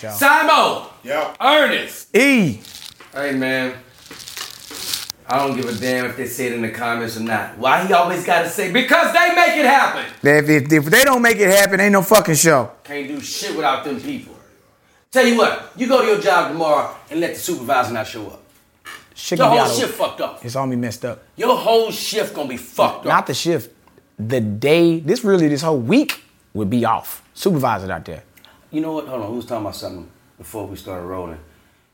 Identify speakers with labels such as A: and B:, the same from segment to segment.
A: y'all.
B: Simo,
C: Yeah.
B: Ernest.
A: E.
B: Hey man, I don't give a damn if they say it in the comments or not. Why he always gotta say because they make it happen.
A: If, if, if they don't make it happen, ain't no fucking show.
B: Can't do shit without them people. Tell you what, you go to your job tomorrow and let the supervisor not show up.
A: Shit
B: Your whole
A: out
B: shift fucked up.
A: It's all me messed up.
B: Your whole shift gonna be fucked up.
A: Not the shift. The day, this really, this whole week would be off. Supervisor out there.
B: You know what? Hold on. We was talking about something before we started rolling.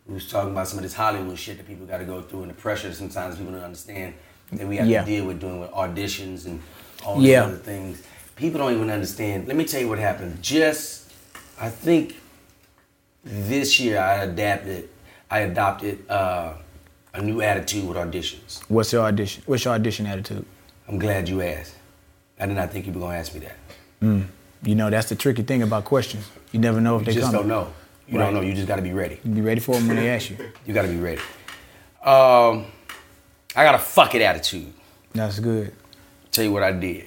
B: We was talking about some of this Hollywood shit that people got to go through and the pressure sometimes people don't understand that we have
A: Yeah.
B: to deal with doing with auditions and all
A: Yeah.
B: these other things. People don't even understand. Let me tell you what happened. Just, I think this year I adapted, I adopted uh, a new attitude with auditions.
A: What's your audition? What's your audition attitude?
B: I'm glad you asked. I did not think you were gonna ask me that.
A: You know, that's the tricky thing about questions. You never know if
B: You
A: they come.
B: You just don't know. You
A: Right.
B: don't know. You just got to be ready.
A: Be ready for them when they ask you.
B: You got to be ready. Um, I got a fuck it attitude.
A: That's good.
B: Tell you what I did.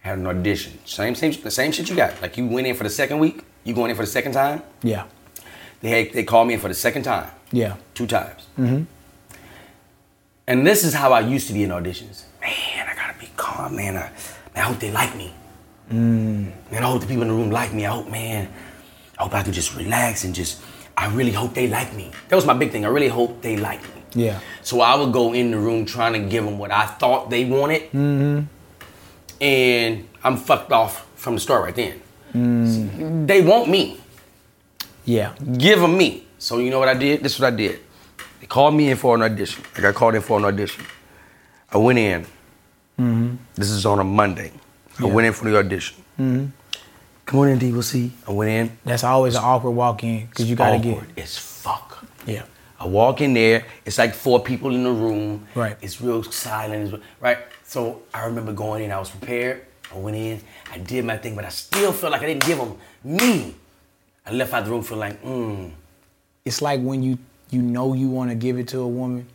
B: Had an audition. Same, same, the same shit you got. Like you went in for the second week. You going in for the second time.
A: Yeah.
B: They had, they called me in for the second time.
A: Yeah.
B: Two times. Mm-hmm. And this is how I used to be in auditions. Man, I gotta be calm, man. I, man, I hope they like me. Man, I hope the people in the room like me. I hope, man, I hope I could just relax and just. I really hope they like me. That was my big thing. I really hope they like me.
A: Yeah.
B: So I would go in the room trying to give them what I thought they wanted,
A: Mm-hmm.
B: and I'm fucked off from the start right then.
A: Mm.
B: They want me.
A: Yeah.
B: Give them me. So you know what I did? This is what I did. They called me in for an audition. I got called in for an audition. I went in. Mm. This is on a Monday. I went in for the audition. Come on in, D. We'll see. I went in.
A: That's always an awkward walk in because you gotta
B: awkward as fuck.
A: Yeah.
B: I walk in there. It's like four people in the room.
A: Right.
B: It's real silent. Right. So I remember going in. I was prepared. I went in. I did my thing, but I still felt like I didn't give them me. I left out the room feeling like, mm.
A: It's like when you you know you want to give it to a woman,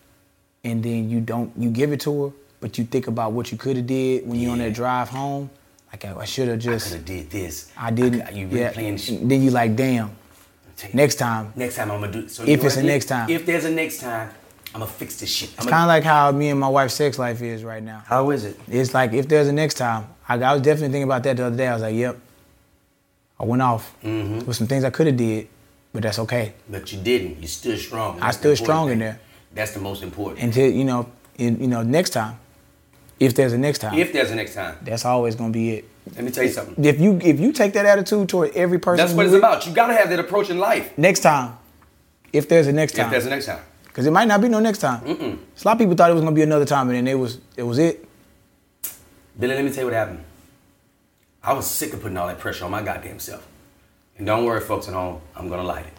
A: and then you don't. You give it to her, but you think about what you could have did when you're on that drive home. Like I, I should have
B: I could have did this.
A: I didn't.
B: coulda- You
A: yeah.
B: playing shit.
A: Then you like, damn. Next time.
B: Next time I'm gonna do. So
A: If
B: you
A: it's
B: I
A: a next time.
B: If there's a next time, I'm gonna fix this shit.
A: It's kind of like how me and my wife's sex life is right now.
B: How is it?
A: It's like if there's a next time. I, I was definitely thinking about that the other day. I was like, yep. I went off.
B: Mm-hmm.
A: With some things I could have did, but that's okay.
B: But you didn't. You stood strong.
A: I
B: That's the
A: stood strong in there.
B: That's the most important.
A: Until you know, in, you know, next time. If there's a next time,
B: if there's a next time,
A: that's always gonna be it.
B: let me tell you something.
A: If you if you take that attitude toward every person,
B: That's what it's
A: with,
B: about. You gotta have that approach in life.
A: Next time, if there's a next time.
B: If there's a next time.
A: because it might not be no next time.
B: Mm-mm.
A: So a lot of people thought it was gonna be another time, and then it was it was it.
B: Billy, let me tell you what happened. I was sick of putting all that pressure on my goddamn self. And don't worry, folks at home, I'm gonna light it.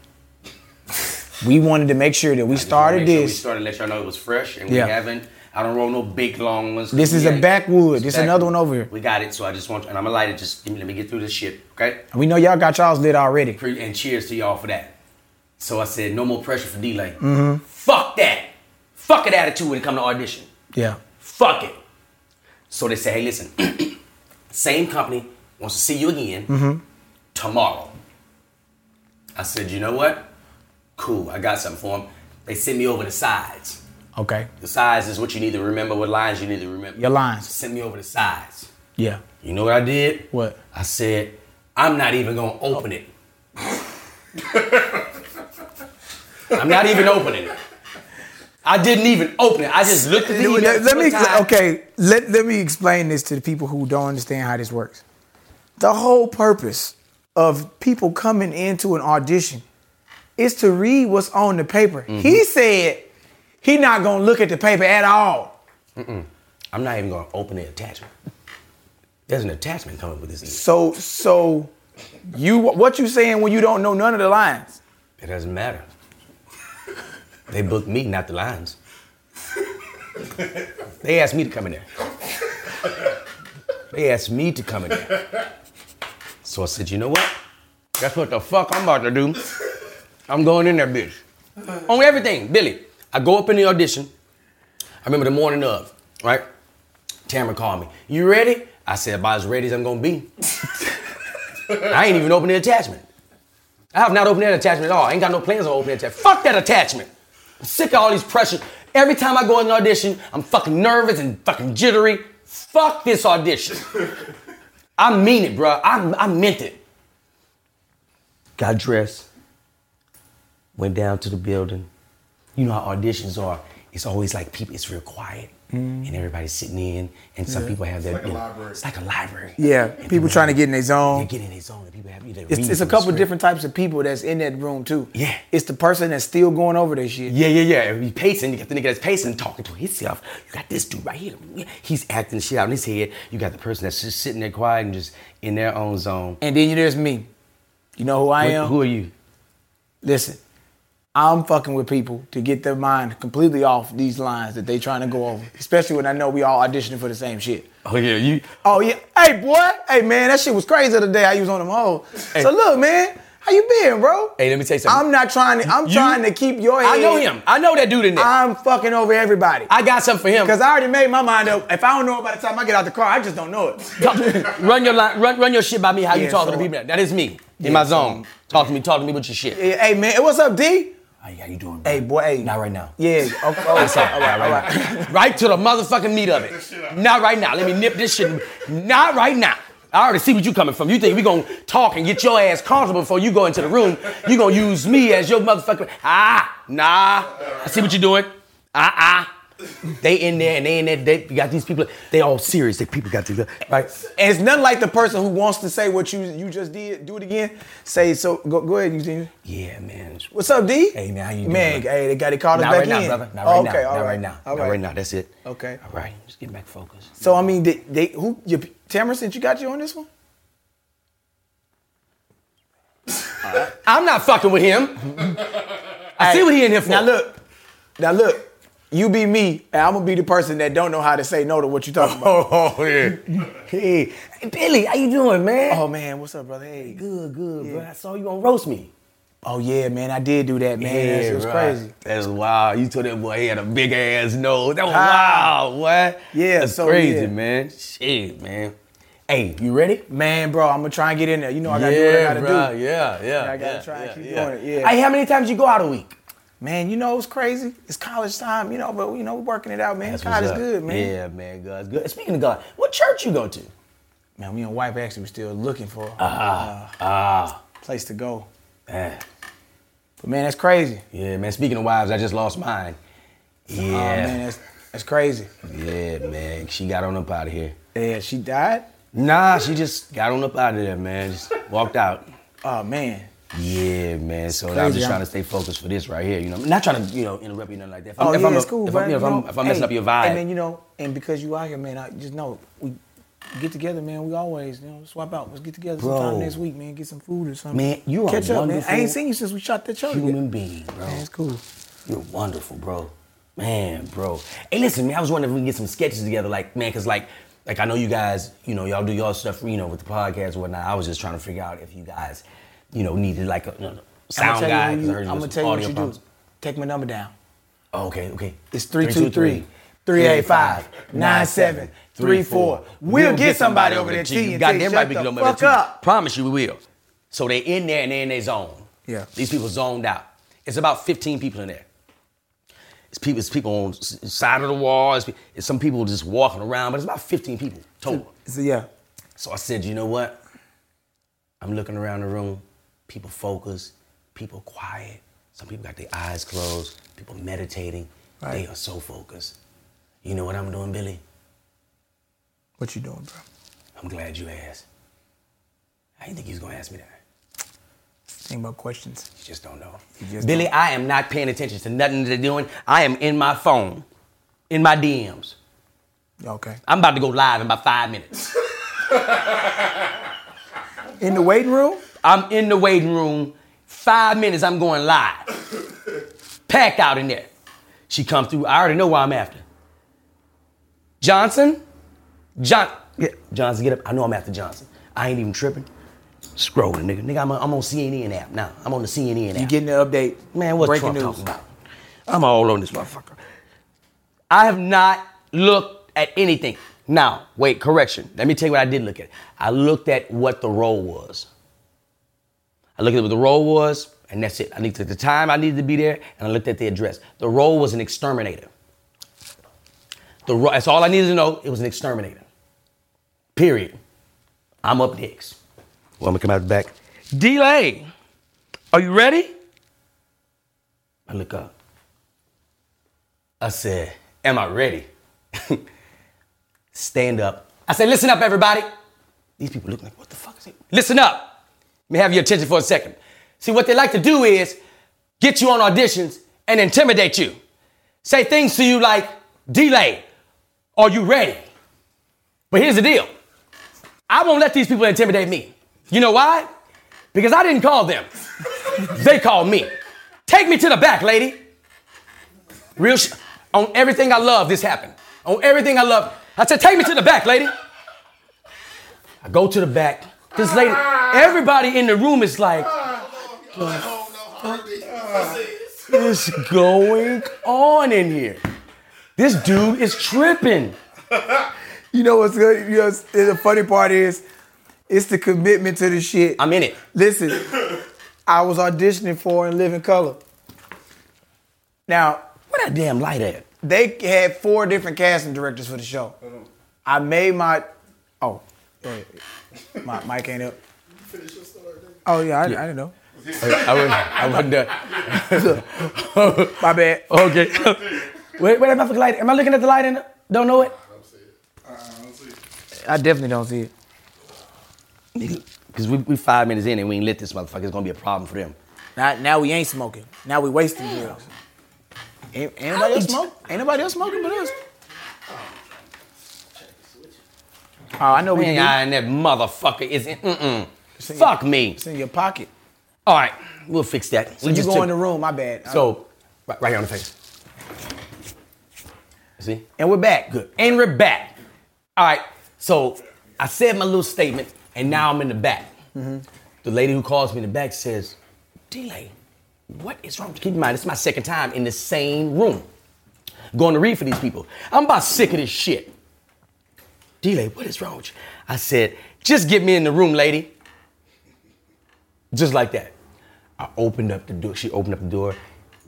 A: We wanted to make sure that we
B: I just wanna
A: started
B: make sure We started to let y'all know it was fresh, and
A: Yeah.
B: we haven't. I don't roll no big long ones.
A: This is a backwood. This is another one over here.
B: We got it, so I just want, and I'm gonna light it. Just give me, let me get through this shit, okay?
A: We know y'all got y'all's lit already.
B: Pre- And cheers to y'all for that. So I said, no more pressure for D'lai.
A: Mm-hmm.
B: Fuck that. Fuck an attitude when it come to audition.
A: Yeah.
B: Fuck it. So they say, hey, listen, same company wants to see you again
A: Mm-hmm.
B: tomorrow. I said, you know what? Cool, I got something for them. They sent me over the sides.
A: Okay.
B: The size is what you need to remember, what lines you need to remember.
A: Your lines.
B: Send me over the size.
A: Yeah.
B: You know what I did?
A: What?
B: I said, I'm not even gonna open it. I'm not even opening it. I didn't even open it. I just looked at the email.
A: Let, let me
B: time.
A: okay. Let let me explain this to the people who don't understand how this works. The whole purpose of people coming into an audition is to read what's on the paper.
B: Mm-hmm.
A: He said he not gonna look at the paper at all.
B: I'm not even gonna open the attachment. There's an attachment coming with this email.
A: So so you what you saying when you don't know none of the lines?
B: It doesn't matter. They booked me, not the lines. They asked me to come in there. They asked me to come in there. So I said, you know what? That's what the fuck I'm about to do. I'm going in there, bitch. On everything, Billy. I go up in the audition. I remember the morning of, right? Tamara called me. You ready? I said, about as ready as I'm gonna be. I ain't even opened the attachment. I have not opened that attachment at all. I ain't got no plans on opening that attachment. Fuck that attachment. I'm sick of all these pressures. Every time I go in an audition, I'm fucking nervous and fucking jittery. Fuck this audition. I mean it, bro. I, I meant it. Got dressed, went down to the building. You know how auditions are. It's always like people, it's real quiet. Mm. And everybody's sitting in, and some people have their.
C: like a
B: you know,
C: library.
B: It's like a library.
A: Yeah,
B: And
A: people trying to get in their
B: They
A: zone.
B: get in their zone, and people have. They
A: It's, it's a couple
B: script.
A: different types of people that's in that room too.
B: Yeah.
A: It's the person that's still going over their shit.
B: Yeah, yeah, yeah. He's pacing. You got the nigga that's pacing, talking to himself. You got this dude right here. He's acting shit out in his head. You got the person that's just sitting there quiet and just in their own zone.
A: And then there's me. You know who I
B: Who-
A: am?
B: Who are you?
A: Listen, I'm fucking with people to get their mind completely off these lines that they trying to go over. Especially when I know we all auditioning for the same shit.
B: Oh yeah, you.
A: Oh yeah, hey boy, hey man, that shit was crazy the other day. I was on them hoes.
B: Hey.
A: So look, man, how you been, bro?
B: Hey, let me tell you something.
A: I'm not trying to. I'm
B: You-
A: trying to keep your head.
B: I know him. I know that dude in there.
A: I'm fucking over everybody.
B: I got something for him.
A: Cause I already made my mind up. If I don't know it by the time I get out the car, I just don't know it.
B: Run your line, run, run your shit by me. How you talking
A: so-
B: to people? That is me in
A: Yeah,
B: my
A: so-
B: zone. Talk to me. Talk to me with your shit.
A: Yeah, hey man, what's up, D?
B: How you- how you doing? Bro?
A: Hey boy, hey.
B: Not right now.
A: Yeah. Okay. Oh,
B: That's
A: all
B: it.
A: right. All right.
B: right, right to the motherfucking meat of it. Not right now. Let me nip this shit. Not right now. I already see what you coming from. You think we gonna talk and get your ass comfortable before you go into the room? You gonna use me as your motherfucking ah nah. I see what you doing. Ah ah. They in there and they in there. They you got these people. They all serious. They people got these right.
A: And it's nothing like the person who wants to say what you you just did. Do it again. Say so. Go, go ahead, Eugene.
B: Yeah, man.
A: What's up, D?
B: Hey, man, how you doing,
A: Man, hey, they got it called us
B: Not
A: back
B: right now,
A: in.
B: brother. Not
A: Oh,
B: right
A: okay,
B: now.
A: all
B: Not
A: right.
B: right now.
A: All
B: Not right now. That's it.
A: Okay.
B: All right. Just get back focused.
A: So I mean, they, they who your Tamara since you got you on this one?
B: I'm not fucking with him. I see what he in here for.
A: Now look, now look. You be me, and I'm gonna be the person that don't know how to say no to what you're talking about.
B: Oh, yeah. hey, hey, Billy, how you doing, man?
A: Oh man, what's up, brother? Hey.
B: good, good, bro. I saw you on roast me.
A: Oh yeah, man, I did do that, man. That's- it was
B: bro.
A: crazy.
B: That's wild. You told that boy he had a big ass nose. That was
A: Ah.
B: wild, what?
A: Yeah,
B: That's
A: so,
B: crazy,
A: yeah.
B: man. Shit, man. Hey, you ready?
A: Man, bro, I'm gonna try and get in there. You know I gotta do what I gotta
B: bro.
A: do.
B: Yeah, yeah.
A: I gotta
B: yeah,
A: try and keep
B: yeah.
A: doing it, yeah.
B: Hey, how many times you go out a week?
A: Man, you know it's crazy. It's college time, you know, but you know we're working it out, man.
B: That's
A: God is
B: up.
A: good, man.
B: Yeah, man. God's good. Speaking of God, what church you go to?
A: Man, me and wife actually were still looking for a
B: ah,
A: place to go.
B: man.
A: But man, that's crazy.
B: Yeah, man. Speaking of wives, I just lost mine. Yeah,
A: Oh man, that's that's crazy.
B: yeah, man. She got on up out of here.
A: Yeah, she died.
B: Nah, she just got on up out of there, man. Just walked out.
A: Oh man.
B: Yeah, man. So I'm just trying to stay focused for this right here. You know, I'm not trying to, you know, interrupt you nothing like that. If
A: Oh
B: if
A: yeah,
B: a-
A: it's cool,
B: If,
A: bro.
B: I'm, if, I'm,
A: know,
B: if I'm messing
A: hey,
B: up your vibe,
A: And then you know, and because you out here, man, I just know we get together, man. We always, you know, swap out. Let's get together
B: Bro.
A: sometime next week, man. Get some food or something.
B: Man, you are
A: catch up, man. I ain't seen you since we shot that show. together.
B: human being, bro.
A: Man, it's cool.
B: You're wonderful, bro. Man, bro. Hey, listen, man. I was wondering if we can get some sketches together, like, man, cause like, like I know you guys, you know, y'all do y'all stuff, you know, with the podcast and whatnot. I was just trying to figure out if you guys, you know, needed like a you know, sound guy. 'cause I heard you
A: I'm
B: do
A: gonna tell you what you do.
B: problems.
A: Take my number down.
B: Oh, okay, okay.
A: It's 323 385 9734. We'll get somebody over there to you.
B: Goddamn right
A: "Shut
B: we
A: the
B: can get over there
A: fuck up."
B: Promise you we will. So they're in there and they're in their zone.
A: Yeah.
B: These people zoned out. It's about 15 people in there. It's people, it's people on side of the wall. It's, it's some people just walking around, but it's about 15 people total.
A: So yeah.
B: So I said, you know what? I'm looking around the room. People focused. People quiet. Some people got their eyes closed. People meditating. They are so focused. You know what I'm doing, Billy?
A: What you doing, bro?
B: I'm glad you asked. I didn't think you was gonna ask me that.
A: Think about questions.
B: You just don't know.
A: Just
B: Billy, I am not paying attention to nothing they're doing. I am in my phone, in my DMs.
A: Okay.
B: I'm about to go live in about five minutes.
A: In the waiting room?
B: I'm in the waiting room. Five minutes, I'm going live. Packed out in there. She come through. I already know why I'm after. Johnson? John. Yeah, Johnson, get up. I know I'm after Johnson. I ain't even tripping. Scrolling, nigga. Nigga, I'm, I'm on CNN app now. I'm on the CNN app.
A: You getting the update?
B: Man, what's
A: breaking
B: Trump
A: news?
B: talking about? I'm all on this motherfucker. I have not looked at anything. Now, wait, correction. Let me tell you what I did look at. I looked at what the role was. I looked at what the role was, and that's it. I looked at the time I needed to be there, and I looked at the address. The role was an exterminator. The ro- that's all I needed to know. It was an exterminator. Period. I'm up next. Well, I'm gonna come out the back. D'lai. Are you ready? I look up. I said, Am I ready? Stand up. I said, Listen up, everybody. These people look like, What the fuck is it? Listen up. Me have your attention for a second. See, what they like to do is get you on auditions and intimidate you. Say things to you like, D'lai. Are you ready? But here's the deal I won't let these people intimidate me. You know why? Because I didn't call them, they called me. Take me to the back, lady. Real sh- on everything I love, this happened. On everything I love. I said, take me to the back, lady. I go to the back. This lady, everybody in the room is like, what's going on in here? This dude is tripping.
A: You know what's good? You know, the funny part is, it's the commitment to the shit.
B: I'm in it.
A: Listen, I was auditioning for In Living Color. Now,
B: Where that damn light at?
A: they had four different casting directors for the show. I made my oh, wait, my mic ain't up. Oh yeah, I, I didn't know.
B: I wasn't, I wasn't done.
A: My bad.
B: Okay. wait, wait, am I looking light? Am I looking at the light in the, Don't know it?
A: I don't see it. I definitely don't see it.
B: Because we, we five minutes in and we ain't lit this motherfucker. It's gonna be a problem for them.
A: Now, now we ain't smoking. Now we wasting drugs. Ain't, ain't nobody else smoke? Ain't nobody else smoking but us. Oh, I know we
B: Man,
A: can.
B: I, and that motherfucker is in, mm-mm. Fuck me.
A: It's in your pocket.
B: All right, we'll fix that.
A: So you go in the room. My bad.
B: So, right, right here on the face. See?
A: and we're back.
B: Good. And we're back. All right. So I said my little statement, and now I'm in the back. Mm-hmm. The lady who calls me in the back says, D'lai, what is wrong? Keep in mind, this is my second time in the same room going to read for these people. I'm about sick of this shit. D'lai, what is wrong with you? I said, just get me in the room, lady. Just like that. I opened up the door. She opened up the door.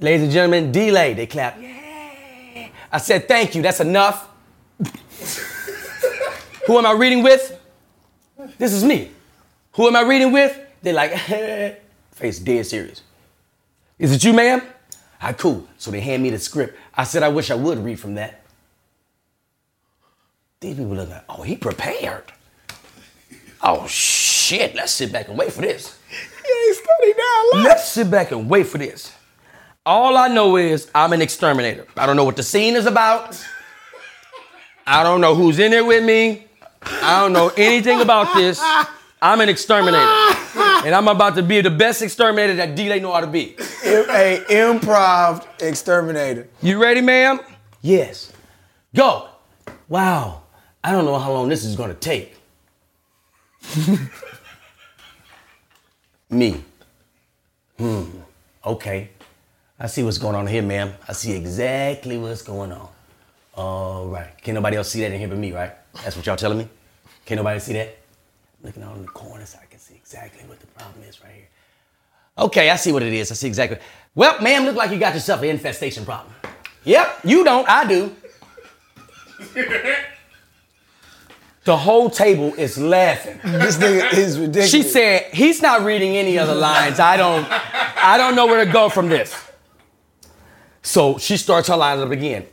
B: Ladies and gentlemen, D'lai. They clap. Yeah. I said, thank you. That's enough. Who am I reading with? This is me. Who am I reading with? They're like, face dead serious. Is it you, ma'am? I cool. So they hand me the script. I said, I wish I would read from that. These people look like, oh, he prepared. Oh shit, let's sit back and wait for this.
A: You ain't studied down
B: Let's sit back and wait for this. All I know is I'm an exterminator. I don't know what the scene is about. I don't know who's in there with me. I don't know anything about this. I'm an exterminator. And I'm about to be the best exterminator that D'lai know how to be.
A: A improv exterminator.
B: You ready, ma'am? Yes. Go. Wow. I don't know how long this is gonna take. Me. Hmm. Okay. I see what's going on here, ma'am. I see exactly what's going on. All right. Can't nobody else see that in here but me, right? That's what y'all telling me? Can't nobody see that? Looking out in the corner so I can see exactly what the problem is right here. Okay, I see what it is. I see exactly. Well, ma'am, look like you got yourself an infestation problem. Yep, you don't. I do. the whole table is laughing.
A: This nigga is ridiculous.
B: She said, he's not reading any other lines. I don't, I don't know where to go from this. So she starts her line up again.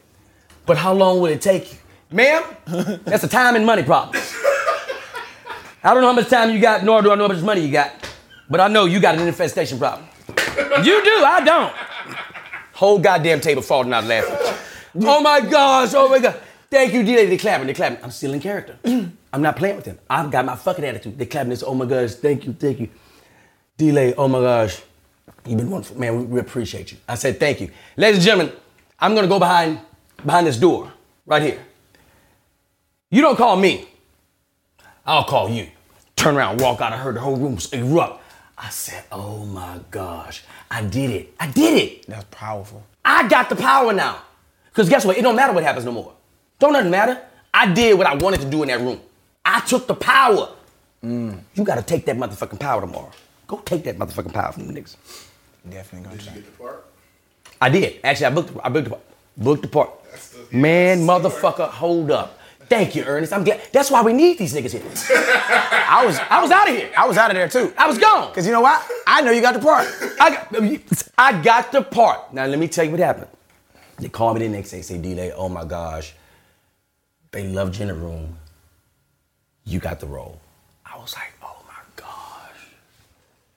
B: But how long will it take you? Ma'am, that's a time and money problem. I don't know how much time you got, nor do I know how much money you got. But I know you got an infestation problem. You do, I don't. Whole goddamn table falling out laughing. Oh my gosh, oh my god. Thank you, D-Lady. They clapping, they clapping. I'm still in character. I'm not playing with them. I've got my fucking attitude. They clapping this, oh my gosh, thank you, thank you. D-Lady, oh my gosh. You've been wonderful. Man, we, we appreciate you. I said thank you. Ladies and gentlemen, I'm gonna go behind behind this door, right here. You don't call me. I'll call you. Turn around, walk out. I heard the whole room erupt. I said, oh my gosh, I did it. I did it.
A: That's powerful.
B: I got the power now. Because guess what? It don't matter what happens no more. Don't nothing matter. I did what I wanted to do in that room. I took the power. You got to take that motherfucking power tomorrow. Go take that motherfucking power from them niggas.
A: Definitely gonna
C: Did you get the part?
B: I did. Actually, I booked. I booked. The, part. booked the part.
C: The-
B: Man,
C: that's the
B: motherfucker, hold up. Thank you, Ernest. I'm glad. That's why we need these niggas here. I was. I was out of here.
A: I was out of there too.
B: I was gone.
A: Cause you know what? I know you got the part.
B: I got, I got the part. Now let me tell you what happened. They called me the next day, say, D'lai, oh my gosh, they love you in the room. You got the role. I was like, oh my gosh,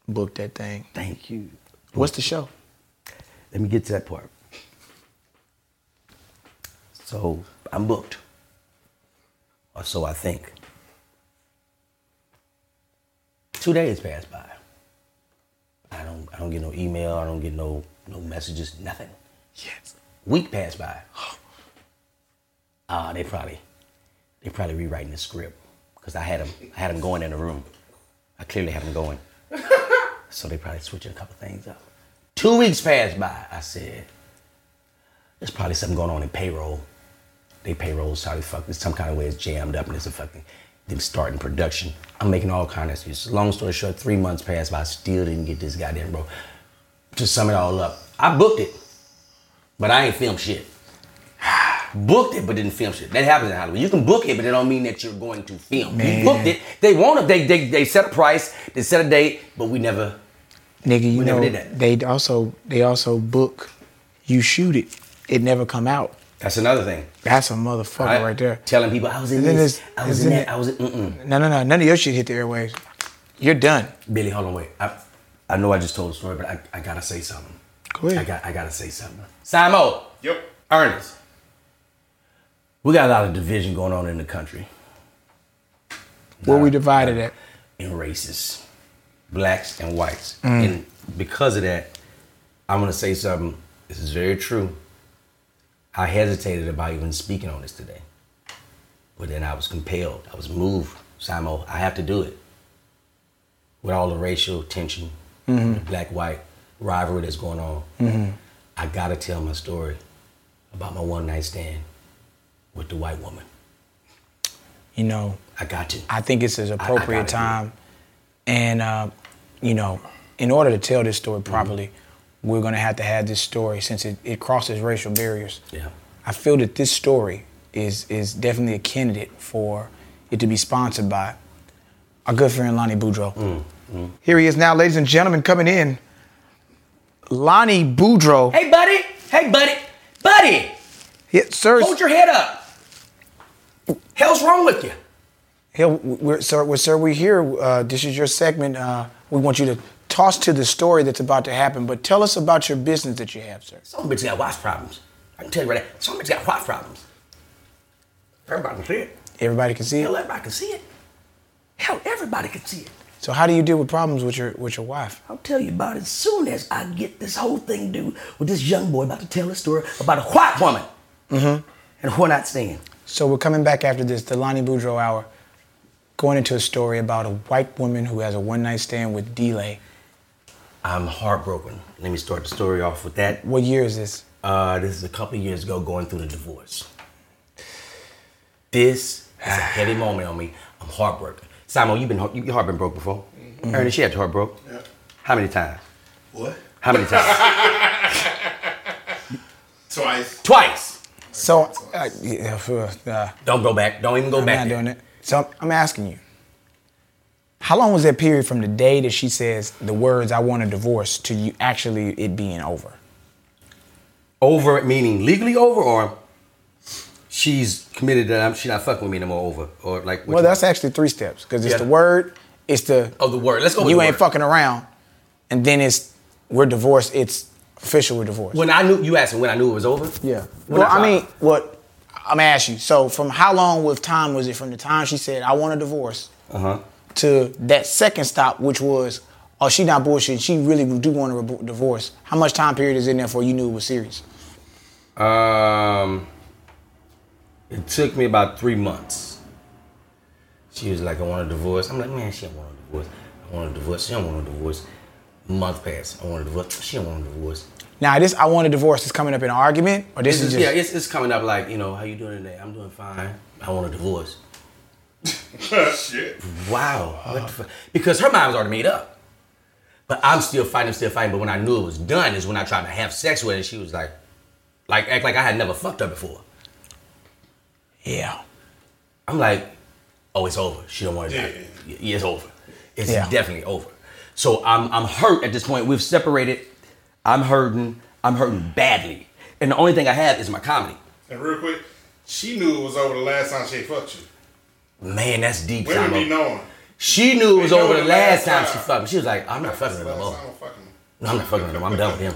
A: Book that thing.
B: thank you.
A: What's the show?
B: Let me get to that part. So I'm booked. Or so I think. Two days pass by. I don't I don't get no email, I don't get no no messages, nothing.
A: Yes.
B: Week passed by. Oh. Ah, they probably they probably rewriting the script. Cause I had them I had them going in the room. I clearly had them going. so they probably switching a couple things up. Two weeks passed by. I said, there's probably something going on in payroll. They payroll sorry fuck this some kind of way it's jammed up and it's a fucking them starting production. I'm making all kind of excuses. Long story short, three months passed by, I still didn't get this goddamn bro. To sum it all up, I booked it, but I ain't filmed shit. Booked it, but didn't film shit. That happens in Hollywood. You can book it, but it don't mean that you're going to film.
A: Man.
B: You booked it. They want it. They, they they set a price. They set a date, but we never.
A: Nigga, you
B: We never
A: know
B: did that.
A: they also they also book you shoot it. It never come out.
B: That's another thing.
A: That's a motherfucker
B: I-
A: right there.
B: Telling people I was in this. I was in
A: in
B: that.
A: it-
B: I was in. Mm-mm.
A: No, no, no. None of your shit hit the airwaves. You're done.
B: Billy, hold on, wait. I, I know I just told the story, but I, I gotta say something.
A: Go ahead.
B: I got I gotta say something. Simo,
C: Yep.
B: Ernest, we got a lot of division going on in the country.
A: Where we divided at.
B: in races, blacks and whites.
A: Mm.
B: And because of that, I'm gonna say something. This is very true. I hesitated about even speaking on this today. But then I was compelled. I was moved. Simo, I have to do it. With all the racial tension,
A: Mm-hmm.
B: the black white rivalry that's going on, I gotta tell my story about my one night stand with the white woman.
A: You know,
B: I got to.
A: I think it's an appropriate
B: gotta do it.
A: time. And, uh, you know, in order to tell this story
B: Mm-hmm.
A: properly, we're going to have to have this story since it, it crosses racial barriers.
B: Yeah.
A: I feel that this story is, is definitely a candidate for it to be sponsored by our good friend Lonnie Boudreau.
B: Mm-hmm.
A: Here he is now, ladies and gentlemen, coming in. Lonnie Boudreau.
B: Hey, buddy. Hey, buddy. Buddy.
A: Yeah, sir,
B: Hold your head up. Hell's wrong with you?
A: Hell, we're, sir, we're, sir, we're here. Uh, this is your segment. Uh, we want you to toss to the story that's about to happen, but tell us about your business that you have, sir.
B: Some bitch got watch problems. I can tell you right now. Some bitch got watch problems. Everybody can see it.
A: Everybody can see
B: Hell,
A: it.
B: everybody can see it. Hell, everybody can see it.
A: So, how do you deal with problems with your with your wife?
B: I'll tell you about it as soon as I get this whole thing do with this young boy about to tell a story about a white woman mm-hmm. and a one night stand.
A: So, we're coming back after this, the Lonnie Boudreau Hour, going into a story about a white woman who has a one night stand with D'lai.
B: I'm heartbroken. Let me start the story off with that.
A: What year is this?
B: Uh, this is a couple of years ago going through the divorce. This is a heavy moment on me. I'm heartbroken. Simon, you've been heart- you heart been broke before. Ernest, she had your heart broke.
C: Yeah.
B: How many times?
C: What?
B: How many times?
C: Twice.
B: Twice.
A: So, uh, yeah, uh,
B: Don't go back. Don't even go
A: I'm
B: back
A: not
B: there.
A: doing it. So, I'm asking you. How long was that period from the day that she says the words "I want a divorce" to you actually it being over?
B: Over meaning legally over, or she's committed that I'm, she's not fucking with me no more. Over or like.
A: Well,
B: one?
A: that's actually three steps because it's
B: Yeah.
A: the word, it's the
B: oh the word. Let's go. With
A: you ain't
B: word.
A: fucking around, and then it's we're divorced. It's official. We're divorced.
B: When I knew you asked me when I knew it was over.
A: yeah.
B: When
A: Well, I
B: tried.
A: mean, what I'm gonna ask you. So, from how long with time was it from the time she said I want a divorce
B: Uh huh.
A: to that second stop, which was oh she not bullshit. She really do want a re- divorce. How much time period is in there for you knew it was serious?
B: Um, it took me about three months. She was like, I want a divorce. I'm like, man, she don't want a divorce. I want a divorce. She don't want a divorce. Month passed. I want a divorce. She don't want a divorce.
A: Now, this I want a divorce is coming up in an argument, or this
B: This
A: is
B: is,
A: just
B: yeah, it's, it's coming up like, you know, how you doing today? I'm doing fine. I want a divorce.
C: Shit.
B: Wow. What the fuck? Because her mind was already made up. But I'm still fighting, still fighting. But when I knew it was done, is when I tried to have sex with her. She was like, like act like I had never fucked her before.
A: Yeah.
B: I'm like, oh, it's over. She don't want to
C: Yeah.
B: die. Yeah, it's over. It's
A: Yeah.
B: definitely over. So I'm I'm hurt at this point. We've separated. I'm hurting. I'm hurting badly. And the only thing I have is my comedy.
C: And real quick, she knew it was over the last time she fucked you.
B: Man, that's deep.
C: Women be knowing.
B: She knew it was over
C: the
B: last time she fucked me. She was like, I'm not fucking no more.
C: I'm.
B: No, I'm not fucking with him. I'm done with him.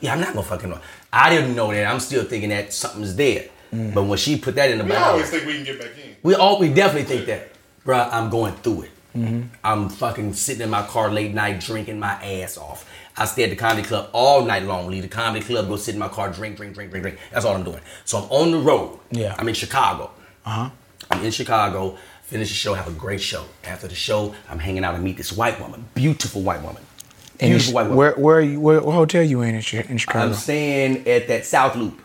B: Yeah, I'm not gonna fucking him. I didn't know that. I'm still thinking that something's there. But when she put that in the
C: We
B: Bible,
C: always think we can get back in.
B: we all we definitely think that, bruh. I'm going through it. I'm fucking sitting in my car late night drinking my ass off. I stay at the comedy club all night long. Leave the comedy club, go sit in my car, drink, drink, drink, drink, drink. That's all I'm doing. So I'm on the road.
A: Yeah.
B: I'm in Chicago.
A: Uh huh.
B: I'm in Chicago, finish the show, have a great show. After the show, I'm hanging out and meet this white woman, beautiful white woman. Beautiful white woman.
A: Where where are you, where, what hotel you in in, in Chicago?
B: I'm staying at that South Loop.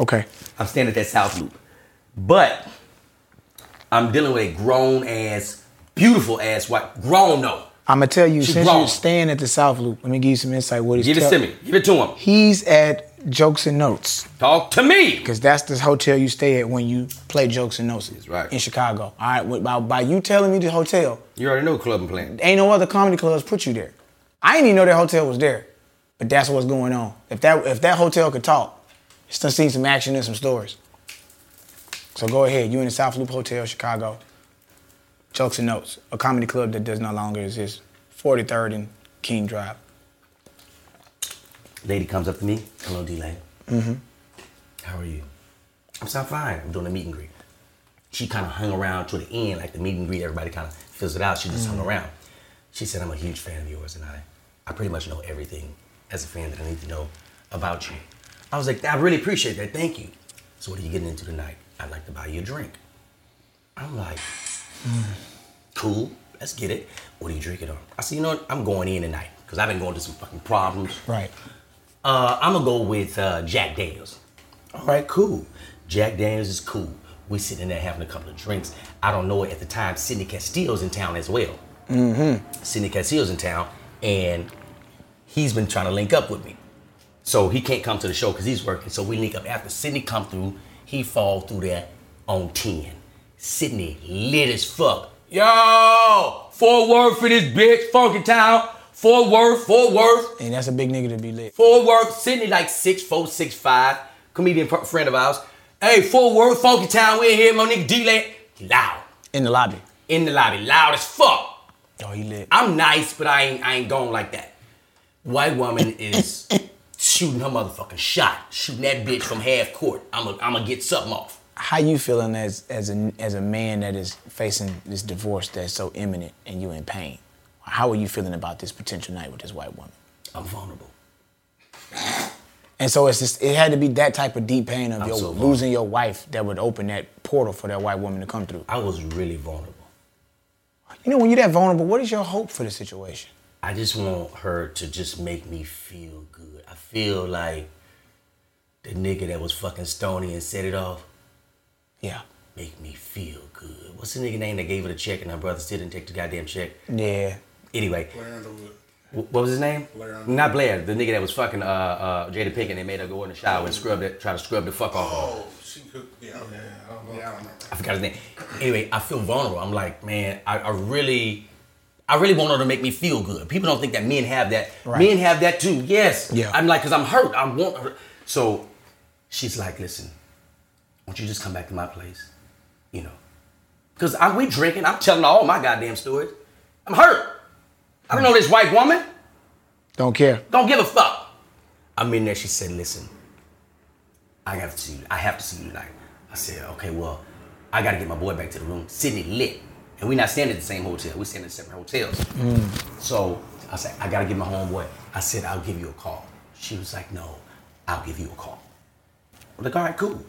A: okay.
B: I'm staying at that South Loop. But I'm dealing with a grown ass, beautiful ass white, grown no.
A: I'm gonna tell you
B: She
A: since
B: grown.
A: you're staying at the South Loop. Let me give you some insight. What he's
B: Give it to me. Give it to him.
A: He's at Jokes and Notes
B: Talk to me.
A: because that's the hotel you stay at when you play Jokes and Notes.
B: That's right.
A: In Chicago. All right. By, by you telling me the hotel,
B: You already know club I'm playing.
A: ain't no other comedy clubs put you there. I didn't even know that hotel was there, but that's what's going on. If that if that hotel could talk, it's done seen some action and some stories. So go ahead. You in the South Loop Hotel, Chicago. Jokes and Notes, a comedy club that does no longer exist. 43rd and King Drive.
B: Lady comes up to me. Hello, D-Lane. Mm-hmm. How are you? I'm so fine. I'm doing a meet and greet. She kind of hung around to the end, like the meet and greet. Everybody kind of fills it out. She just hung around. She said, "I'm a huge fan of yours, and I, I pretty much know everything as a fan that I need to know about you." I was like, "I really appreciate that. Thank you." So, what are you getting into tonight? I'd like to buy you a drink. I'm like, cool. Let's get it. What are you drinking on? I said, you know what? I'm going in tonight because I've been going through some fucking problems.
A: Right.
B: Uh, I'm gonna go with uh, Jack Daniels. All right, cool. Jack Daniels is cool. We sitting there having a couple of drinks. I don't know it at the time. Sidney Castillo's in town as well. Mm-hmm. Sidney Castillo's in town, and he's been trying to link up with me. So he can't come to the show because he's working. So we link up after Sidney come through. He fall through there on ten. Sidney lit as fuck. Yo, Fort Worth for this bitch, funky town. Fort Worth, Fort Worth.
A: And that's a big nigga to be lit.
B: Fort Worth, Sydney like six four, six five, comedian fr- friend of ours. Hey, Fort Worth, Funky Town, we in here, my nigga D-Lane. Loud.
A: In the lobby.
B: In the lobby, loud as fuck.
A: Oh, he lit.
B: I'm nice, but I ain't I ain't going like that. White woman is shooting her motherfucking shot, shooting that bitch from half court. I'm going I'm to get something off.
A: How you feeling as as a as a man that is facing this divorce that's so imminent and you in pain? How are you feeling about this potential night with this white woman?
B: I'm vulnerable.
A: And so it's just it had to be that type of deep pain of your
B: so
A: losing your wife that would open that portal for that white woman to come through.
B: I was really vulnerable.
A: You know, when you're that vulnerable, what is your hope for the situation?
B: I just want her to just make me feel good. I feel like the nigga that was fucking stony and set it off.
A: Yeah.
B: make me feel good. What's the nigga name that gave her the check and her brother still didn't take the goddamn check?
A: Yeah.
B: Anyway,
C: Blair Underwood.
B: what was his name?
C: Blair Underwood.
B: Not Blair, the nigga that was fucking uh, uh, Jada Pinkett and they made her go in the shower and scrub it, try to scrub the fuck off.
C: Oh, she cooked. Yeah, okay. I don't know. Yeah, I don't remember.
B: I forgot his name. Anyway, I feel vulnerable. I'm like, man, I, I really, I really want her to make me feel good. People don't think that men have that.
A: Right.
B: Men have that too. Yes.
A: Yeah.
B: I'm like, cause I'm hurt. I want her. So, she's like, listen, won't you just come back to my place? You know, cause I, we drinking. I'm telling all my goddamn stories. I'm hurt. I don't know this white woman.
A: Don't care.
B: Don't give a fuck. I'm in there. She said, listen, I have to see you. I have to see you tonight. I said, okay, well, I got to get my boy back to the room. Sydney lit. And we not staying at the same hotel. We're staying at separate hotels. Mm. So I said, I got to get my homeboy. I said, I'll give you a call. She was like, no, I'll give you a call. I'm like, all right, cool.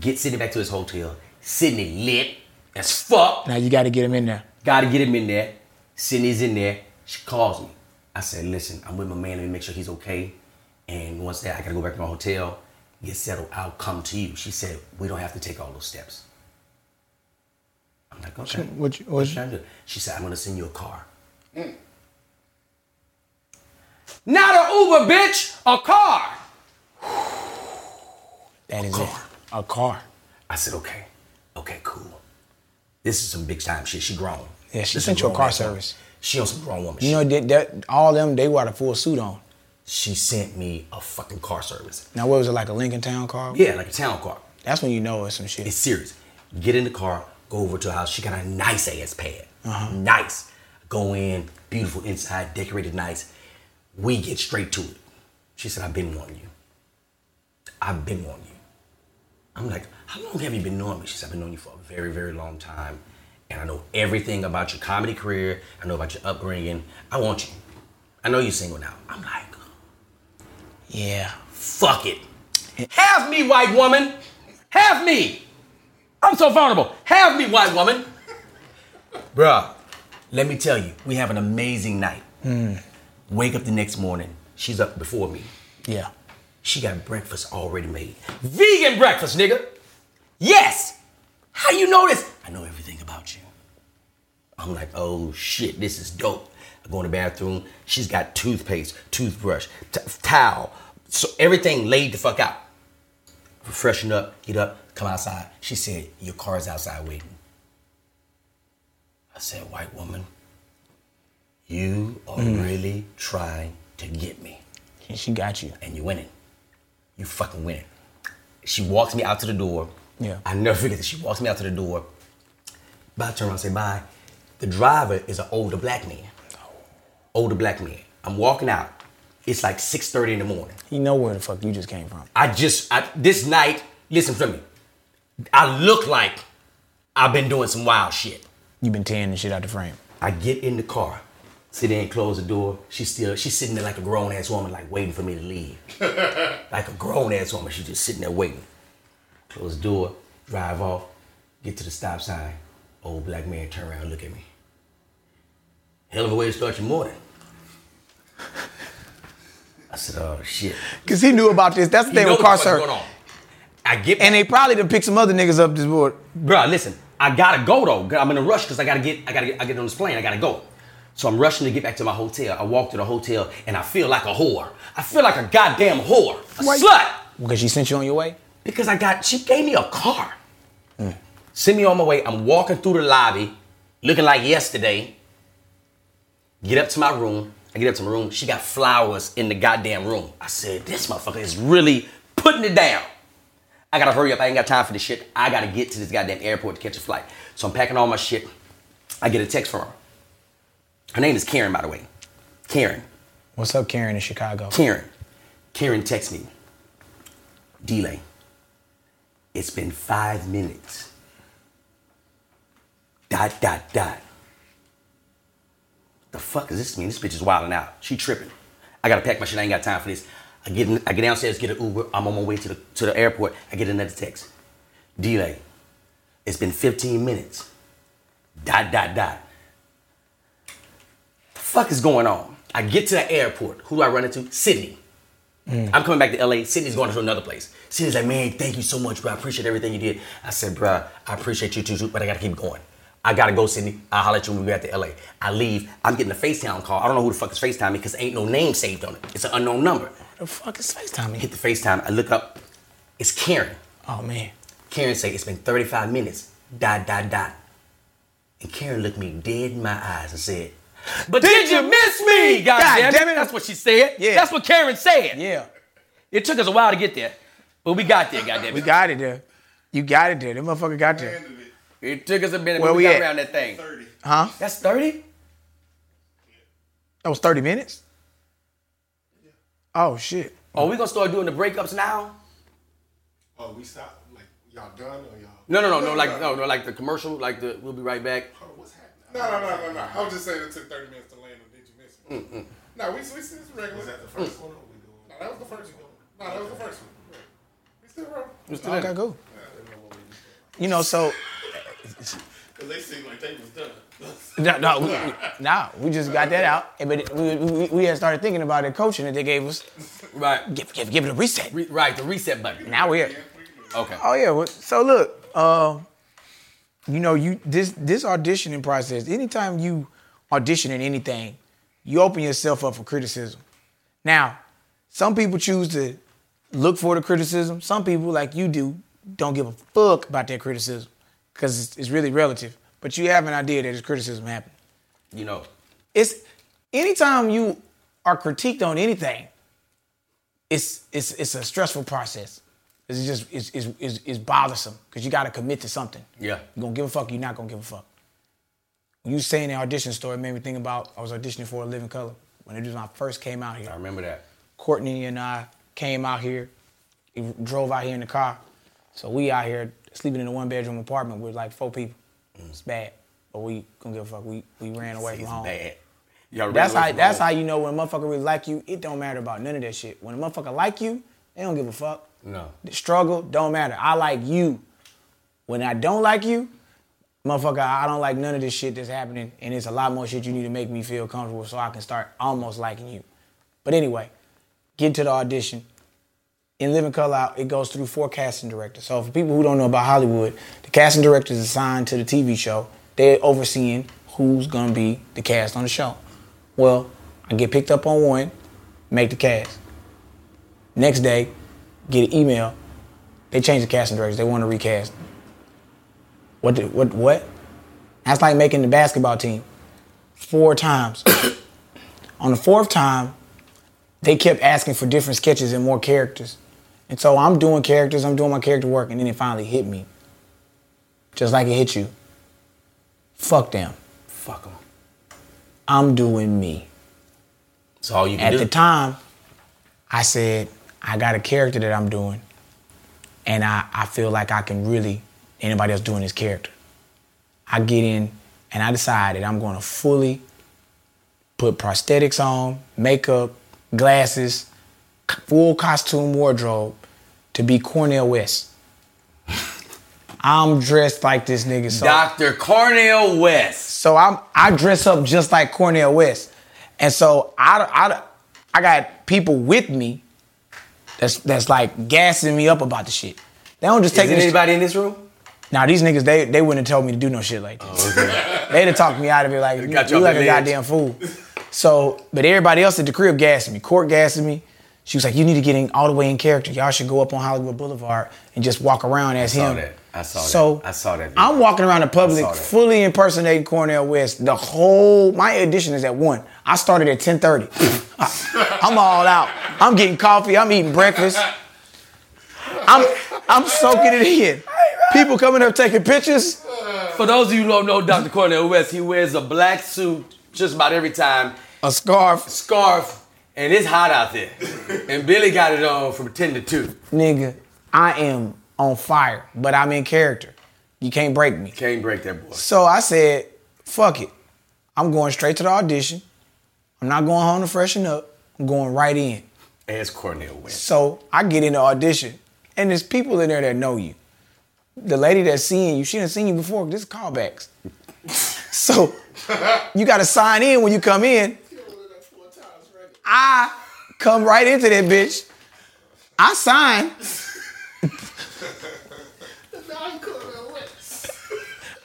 B: Get Sydney back to his hotel. Sydney lit as fuck.
A: Now you got to get him in there.
B: Got to get him in there. Sydney's in there. She calls me. I said, listen, I'm with my man. Let me make sure he's okay. And once that, I got to go back to my hotel, get settled. I'll come to you. She said, we don't have to take all those steps. I'm like, okay.
A: What you, what
B: What
A: you,
B: you trying to do? She said, I'm going to send you a car. Mm. Not an Uber, bitch, a car.
A: That is
B: car.
A: it. A car.
B: I said, okay, okay, cool. This is some big time shit. She grown.
A: Yeah, she
B: This
A: sent you a car service.
B: She on some grown woman
A: You
B: shit.
A: know that, that all them they wore a full suit on.
B: she sent me a fucking car service.
A: Now what was it like a Lincoln Town car?
B: Yeah, like a town car.
A: That's when you know it's some shit.
B: It's serious. Get in the car, go over to her house. She got a nice ass pad.
A: Uh-huh.
B: Nice. Go in, beautiful inside, decorated nice. We get straight to it. She said, I've been wanting you. I've been wanting you. I'm like, how long have you been knowing me? She said, I've been knowing you for a very, very long time. And I know everything about your comedy career. I know about your upbringing. I want you. I know you're single now. I'm like,
A: Yeah.
B: fuck it. Have me, white woman. Have me. I'm so vulnerable. Have me, white woman. Bruh, let me tell you, we have an amazing night. Hmm. Wake up the next morning. She's up before me.
A: Yeah.
B: She got breakfast already made. Vegan breakfast, nigga. Yes. How you know this? I know everything about you. I'm like, oh shit, this is dope. I go in the bathroom. She's got toothpaste, toothbrush, t- towel, so everything laid the fuck out. Freshen up, get up, come outside. She said, your car's outside waiting. I said, white woman, you are mm. really trying to get me
A: And she got you.
B: and you're winning. You fucking winning. She walks me out to the door.
A: Yeah.
B: I never forget this. She walks me out to the door. About to turn around and say bye. The driver is an older black man. Older black man. I'm walking out. It's like 6:30 in the morning.
A: You know where the fuck you just came from.
B: I just I, this night. Listen to me. I look like I've been doing some wild shit.
A: You've been tearing the shit out the frame.
B: I get in the car, sit there and close the door. She's still she's sitting there like a grown ass woman, like waiting for me to leave. like a grown ass woman, she's just sitting there waiting. Close the door, drive off, get to the stop sign. Old black man turn around, look at me. Hell of a way to start your morning. I said, oh shit.
A: Cause he knew about this. That's the
B: You
A: thing with car service.
B: I get
A: And they probably done picked some other niggas up this board.
B: Bruh, listen, I gotta go though. I'm in a rush because I gotta get, I gotta get, I get on this plane. I gotta go. So I'm rushing to get back to my hotel. I walk to the hotel and I feel like a whore. I feel like a goddamn whore, a
A: Why-
B: slut.
A: Because she sent you on your way?
B: Because I got, she gave me a car. Send me on my way. I'm walking through the lobby, looking like yesterday. Get up to my room. I get up to my room. She got flowers in the goddamn room. I said, this motherfucker is really putting it down. I gotta hurry up. I ain't got time for this shit. I gotta get to this goddamn airport to catch a flight. So I'm packing all my shit. I get a text from her. Her name is Karen, by the way. Karen.
A: What's up, Karen in Chicago?
B: Karen. Karen texts me. D'lai. It's been five minutes. Dot, dot, dot. The fuck does this mean? This bitch is wilding out. She tripping. I gotta pack my shit. I ain't got time for this. I get in, I get downstairs, get an Uber. I'm on my way to the to the airport. I get another text. D'lai. It's been 15 minutes. Dot, dot, dot. The fuck is going on? I get to the airport. Who do I run into? Sydney. Mm. I'm coming back to LA. Sydney's going to another place. Sydney's like, man, thank you so much, bro. I appreciate everything you did. I said, bro, I appreciate you too, too, but I gotta keep going. I gotta go, Sydney. I'll holler at you when we get to LA. I leave. I'm getting a FaceTime call. I don't know who the fuck is FaceTime me because ain't no name saved on it. It's an unknown number.
A: The fuck is FaceTime
B: Hit the FaceTime. I look up. It's Karen.
A: Oh man.
B: Karen say it's been 35 minutes. Dot dot dot. And Karen looked me dead in my eyes and said, "But did, you miss me? God,
A: God
B: damn,
A: damn
B: it.
A: it.
B: That's what she said.
A: Yeah.
B: That's what Karen said.
A: Yeah.
B: It took us a while to get there, but we got there. Goddamn
A: We
B: it.
A: We got it there. You got it there. That motherfucker got there.
C: It.
B: It took us a minute,
A: Where
B: but we,
A: we
B: got
A: at?
B: around that thing.
C: 30.
A: Huh?
B: That's 30.
A: That was 30 minutes? Oh shit.
B: Oh, we gonna start doing the breakups now?
C: Oh, we stopped. Like, y'all done or y'all?
B: No, no, no, no, like no, no, like the commercial, like the we'll be right back.
C: Hold on, what's happening? No, no, no, no, no. I was just saying it took 30 minutes to land on Did You Miss Me? No, we, we, see this regular. Was that the first one or we doing? No, that was the first one. No, that was the first one. We still rolling.
A: Okay, cool. You know, so
C: Because they seemed like they was done.
A: no, no, we, nah, we just got that out. But we, we, we had started thinking about the coaching that they gave us.
B: Right,
A: Give, give, give it a reset.
B: Re- right, the reset button.
A: Now we're here.
B: Okay.
A: Oh yeah. Well, so look, uh, you know, you this this auditioning process. Anytime you audition in anything, you open yourself up for criticism. Now, some people choose to look for the criticism. Some people, like you do, don't give a fuck about that criticism because it's, it's really relative. But you have an idea that this criticism happened.
B: You know.
A: It's anytime you are critiqued on anything, it's it's it's a stressful process. It's just it's it's, it's, it's bothersome because you got to commit to something.
B: Yeah.
A: You gonna give a fuck? You're not gonna give a fuck. When you saying the audition story, it made me think about I was auditioning for a Living Color when it was when I first came out here.
B: I remember that.
A: Courtney and I came out here, he drove out here in the car. So we out here sleeping in a one bedroom apartment with like four people. Mm. It's bad. But we gonna give a fuck. We we ran away from
B: It's
A: home.
B: bad. Y'all
A: That's how that's
B: home.
A: how you know when a motherfucker really like you, it don't matter about none of that shit. When a motherfucker like you, they don't give a fuck.
B: No.
A: The struggle don't matter. I like you. When I don't like you, motherfucker, I don't like none of this shit that's happening, and it's a lot more shit you need to make me feel comfortable so I can start almost liking you. But anyway, get to the audition. In Living Color, it goes through four casting directors. So for people who don't know about Hollywood, the casting director is assigned to the TV show. They're overseeing who's gonna be the cast on the show. Well, I get picked up on one, make the cast. Next day, get an email. They change the casting directors. They want to recast. What? The, what? What? That's like making the basketball team four times. On the fourth time, they kept asking for different sketches and more characters. And so I'm doing characters, I'm doing my character work, and then it finally hit me. Just like it hit you. Fuck them.
B: Fuck them.
A: I'm doing me.
B: That's all you can do.
A: At
B: do.
A: the time, I said, I got a character that I'm doing, and I, I feel like I can really anybody else doing this character. I get in and I decide that I'm gonna fully put prosthetics on, makeup, glasses, full costume wardrobe to be Cornel West. I'm dressed like this nigga. So
B: Dr. Cornel West.
A: so I'm I dress up just like Cornel West, and so I I, I got people with me that's that's like gassing me up about the shit. They don't just take
B: Is anybody in this room?
A: Now these niggas they they wouldn't have told me to do no shit like this. Oh, They'd have talked me out of it like you,
B: got you
A: like a goddamn fool. So, but everybody else at the crib gassing me. Court gassing me. She was like, "You need to get in all the way in character. Y'all should go up on Hollywood Boulevard and just walk around as
B: saw
A: him."
B: That. I saw that.
A: So
B: I saw that video.
A: I'm walking around the public
B: I saw that.
A: fully impersonating Cornel West. The whole my audition is at one. I started at 10:30. I- I'm all out. I'm getting coffee. I'm eating breakfast. I'm I'm soaking it in. People coming up taking pictures.
B: For those of you who don't know Dr. Cornel West, he wears a black suit just about every time,
A: A scarf,
B: scarf, and it's hot out there. and Billy got it on from 10 to 2.
A: nigga. I am on fire, but I'm in character. You can't break me.
B: Can't break that boy.
A: So I said, fuck it. I'm going straight to the audition. I'm not going home to freshen up. I'm going right in.
B: As Cornel West.
A: So I get in the audition, and there's people in there that know you. The lady that's seeing you, she done seen you before. This is callbacks. so you got to sign in when you come in. I come right into that bitch. I sign.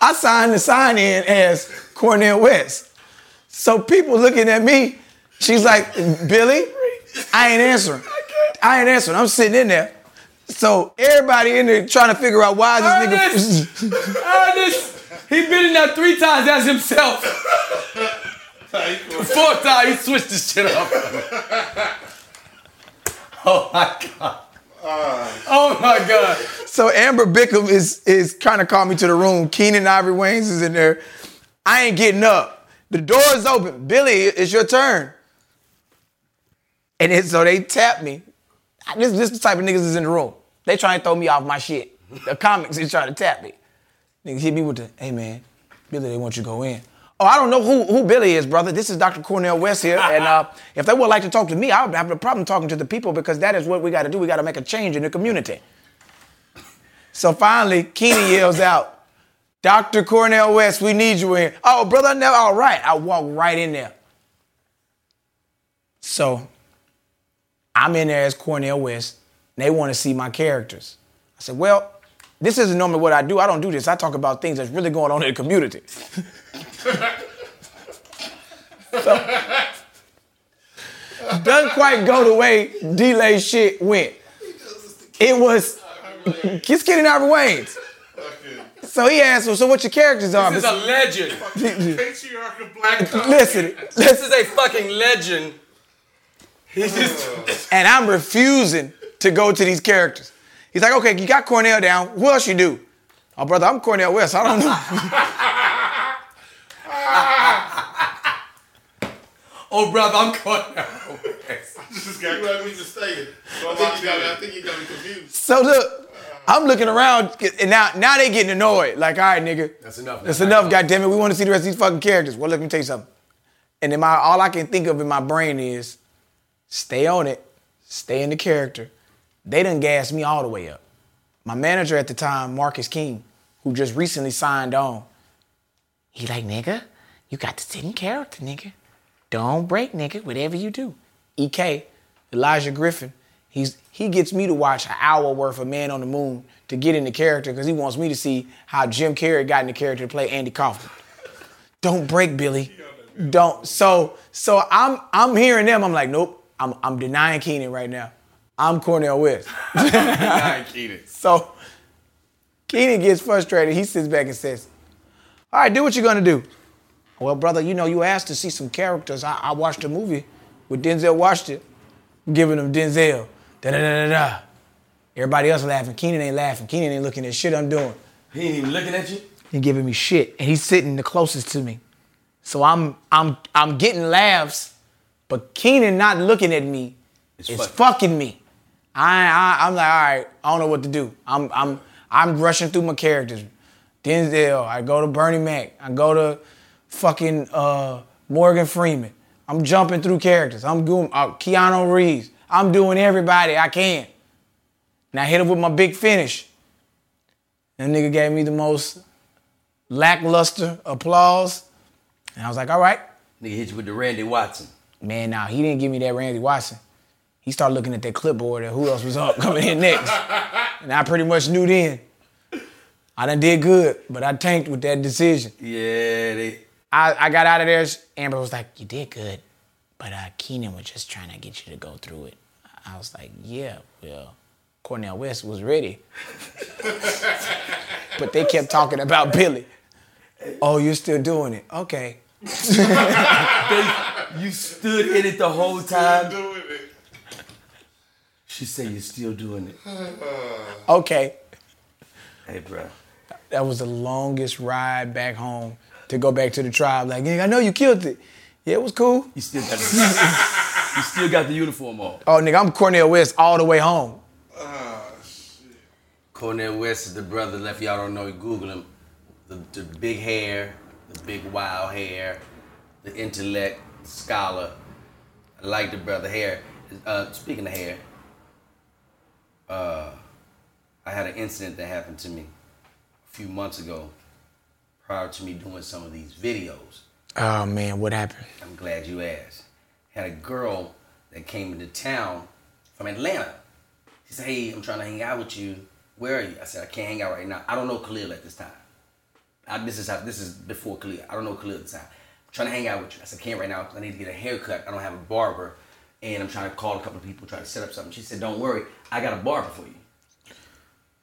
A: I signed the sign in as Cornel West. So people looking at me, she's like, Billy, I ain't answering. I ain't answering. I'm sitting in there. So everybody in there trying to figure out why this nigga.
B: Ernest, he been in there three times as himself. The fourth time he switched his shit up. oh my god. Uh, oh my god.
A: So Amber Bickham is is trying to call me to the room. Keenen Ivory Wayans is in there. I ain't getting up. The door is open. Billy, it's your turn. And then, so they tap me. This this the type of niggas is in the room. They trying to throw me off my shit. The comics is trying to tap me. Niggas hit me with the, hey man, Billy, they want you to go in. Oh, I don't know who, who Billy is, brother. This is Dr. Cornel West here. And uh, if they would like to talk to me, I would have a problem talking to the people because that is what we got to do. We got to make a change in the community. So finally, Keenen yells out, Dr. Cornel West, we need you in. Oh, brother, no, all right. I walk right in there. So I'm in there as Cornel West. And they want to see my characters. I said, well, this isn't normally what I do. I don't do this. I talk about things that's really going on in the community. so, doesn't quite go the way D'lai shit went. It was get skinny Narva Wayne's. So he asked him, so what your characters are?
B: This is a legend.
C: Patriarch of black.
A: Listen,
B: This is a fucking legend. Just.
A: and I'm refusing to go to these characters. He's like, okay, you got Cornel down. What else you do? Oh, brother, I'm Cornel West. I don't know.
B: Oh, brother, I'm caught now.
C: Just got
D: You let me just say it. I think you got me, I think you got me confused.
A: So look, I'm looking around, and now now they getting annoyed. Like, all right, nigga,
B: That's enough.
A: that's enough. Goddamn it, we want to see the rest of these fucking characters. Well, let me tell you something. And then my all I can think of in my brain is, stay on it, stay in the character. They done gas me all the way up. My manager at the time, Marcus King, who just recently signed on, he like, nigga, you got to sit in character, nigga. Don't break, nigga, whatever you do. EK, Elijah Griffin, he's he gets me to watch an hour worth of Man on the Moon to get into character because he wants me to see how Jim Carrey got into character to play Andy Kaufman. Don't break, Billy. Don't. So so I'm I'm hearing them. I'm like, nope. I'm I'm denying Keenen right now. I'm Cornel West. So Keenen gets frustrated. He sits back and says, All right, do what you're gonna do. Well, brother, you know, you asked to see some characters. I, I watched a movie with Denzel Washington, giving him Denzel. Da da da da da. Everybody else laughing. Keenen ain't laughing. Keenen ain't looking at shit I'm doing.
B: He ain't even looking at you.
A: He giving me shit, and he's sitting the closest to me. So I'm I'm I'm getting laughs, but Keenen not looking at me
B: It's
A: is
B: fucking-
A: fucking me. I, I I'm like, all right, I don't know what to do. I'm I'm I'm rushing through my characters. Denzel, I go to Bernie Mac, I go to fucking uh, Morgan Freeman. I'm jumping through characters. I'm doing uh, Keanu Reeves. I'm doing everybody I can. And I hit him with my big finish. And nigga gave me the most lackluster applause. And I was like, all right.
B: Nigga hit you with the Randy Watson.
A: Man, now he didn't give me that Randy Watson. He started looking at that clipboard and who else was up coming in next. and I pretty much knew then. I done did good, but I tanked with that decision.
B: Yeah, they.
A: I, I got out of there. Amber was like, "You did good," but uh, Keenen was just trying to get you to go through it. I was like, "Yeah, well, Cornel West was ready," but they kept talking about Billy. Oh, you're still doing it? Okay.
B: You stood in it the whole time. She said you're still doing it.
A: Okay.
B: Hey, bro.
A: That was the longest ride back home to go back to the tribe. Like, "Nigga, I know you killed it. Yeah, it was cool.
B: You still got the, you still got the uniform on.
A: Oh, nigga, I'm Cornel West all the way home.
C: Ah, shit.
B: Cornel West is the brother. Left y'all don't know. You Google him. The, the big hair, the big wild hair, the intellect scholar. I like the brother hair. Uh, speaking of hair, uh, I had an incident that happened to me a few months ago. Prior to me doing some of these videos,
A: Oh man, what happened?
B: I'm glad you asked. Had a girl that came into town from Atlanta. She said, Hey, I'm trying to hang out with you. Where are you? I said, I can't hang out right now. I don't know Khalil at this time. I, this is how this is before Khalil. I don't know Khalil at this time. I'm trying to hang out with you. I said, I can't right now because I need to get a haircut. I don't have a barber. And I'm trying to call a couple of people, try to set up something. She said, Don't worry, I got a barber for you.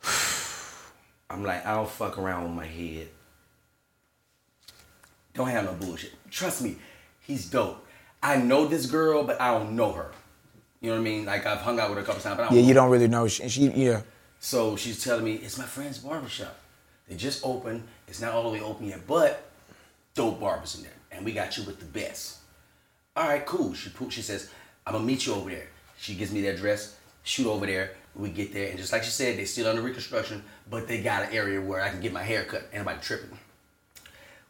B: I'm like, I don't fuck around with my head. Don't have no bullshit. Trust me, he's dope. I know this girl, but I don't know her. You know what I mean? Like I've hung out with her a couple times, but I don't
A: Yeah, you don't really know. She, she yeah.
B: So she's telling me it's my friend's barbershop. They just opened. It's not all the way open yet, but dope barbers in there, and we got you with the best. All right, cool. She she says I'm gonna meet you over there. She gives me the address. Shoot over there. We get there, and just like she said, they still under reconstruction, but they got an area where I can get my hair cut. Ain't nobody tripping.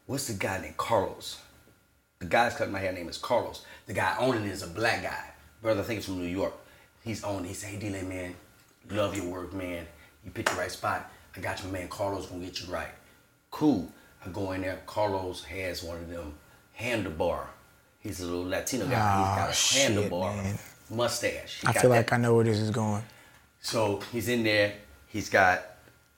B: What's the guy named Carlos? The guy's cutting my hair name is Carlos. The guy owning it is a black guy. Brother, I think it's from New York. He's owning it. He said, hey, D'lai, man, love your work, man. You picked the right spot. I got you, man. Carlos gonna get you right. Cool. I go in there. Carlos has one of them handlebar. He's a little Latino guy.
A: Oh,
B: He's got a ah,
A: shit,
B: handlebar
A: man.
B: mustache. He
A: I feel
B: that-
A: like I know where this is going.
B: So he's in there. He's got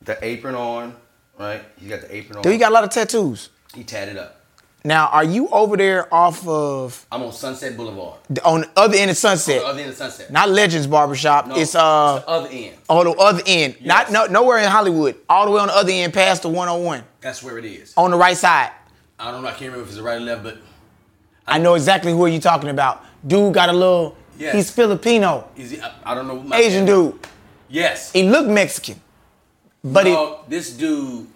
B: the apron on, right? He's got the apron on.
A: Dude, he got a lot of tattoos.
B: He tatted up.
A: Now, are you over there off of
B: I'm on Sunset Boulevard.
A: the- on the other end of Sunset?
B: The other end of Sunset.
A: Not Legends Barbershop.
B: No,
A: it's uh
B: the other end.
A: on the other end. Not no nowhere in Hollywood. All the way on the other end, past the 101,
B: That's where it is.
A: on the right side.
B: I don't know. I can't remember if it's the right or left, but
A: I know exactly who are you're talking about. Dude got a little.
B: Yes.
A: He's Filipino,
B: is it, I, I don't know. what my-
A: Asian dude.
B: Yes.
A: He looked Mexican, but he
B: no, this dude.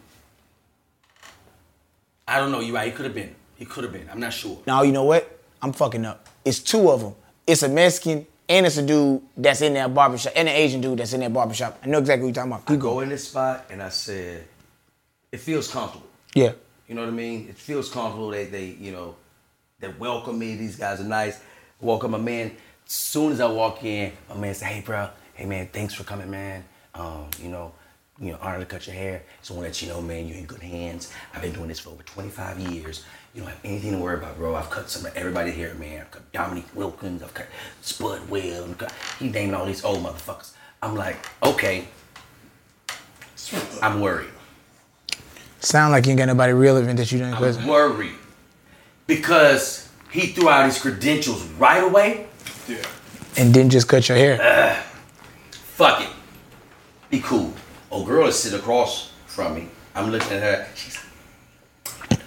B: I don't know. You're right. He could have been. He could have been. I'm not sure.
A: Now you know what? I'm fucking up. It's two of them. It's a Mexican and it's a dude that's in that barbershop and an Asian dude that's in that barbershop. I know exactly what you're talking about.
B: I go in this spot and I said, it feels comfortable.
A: Yeah.
B: You know what I mean? It feels comfortable. They, they, you know, they welcome me. These guys are nice. Welcome my man. As soon as I walk in, my man say, "Hey, bro. Hey, man. Thanks for coming, man. Um, you know, you know, honor to cut your hair. Just want to let you know, man, you're in good hands. I've been doing this for over 25 years. You don't have anything to worry about, bro. I've cut some of everybody here, man. I've cut Dominique Wilkins. I've cut Spud Webb. I've cut, he named all these old motherfuckers. I'm like, okay. I'm worried.
A: Sound like you ain't got nobody relevant that you didn't
B: I'm worried because he threw out his credentials right away.
C: Yeah.
A: And didn't just cut your hair.
B: Fuck it. Be cool. Old girl is sitting across from me. I'm looking at her. She's like,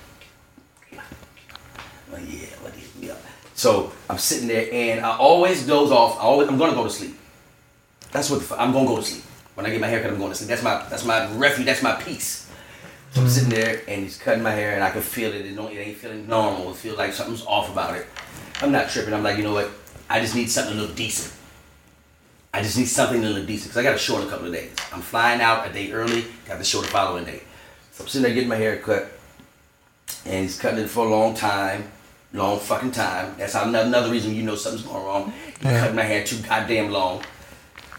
B: oh yeah, what is yeah. So I'm sitting there and I always doze off. I always, I'm gonna go to sleep. That's what I'm gonna go to sleep. When I get my haircut, I'm going to sleep. That's my that's my refuge. That's my peace. So I'm sitting there and he's cutting my hair and I can feel it. It, don't, it ain't feeling normal. It feels like something's off about it. I'm not tripping. I'm like, you know what? I just need something to look decent. I just need something to look decent because I got a show in a couple of days. I'm flying out a day early, got the show the following day. So I'm sitting there getting my hair cut, and he's cutting it for a long time, long fucking time. That's another another reason you know something's going wrong. He's
A: Yeah.
B: cutting my hair too goddamn long.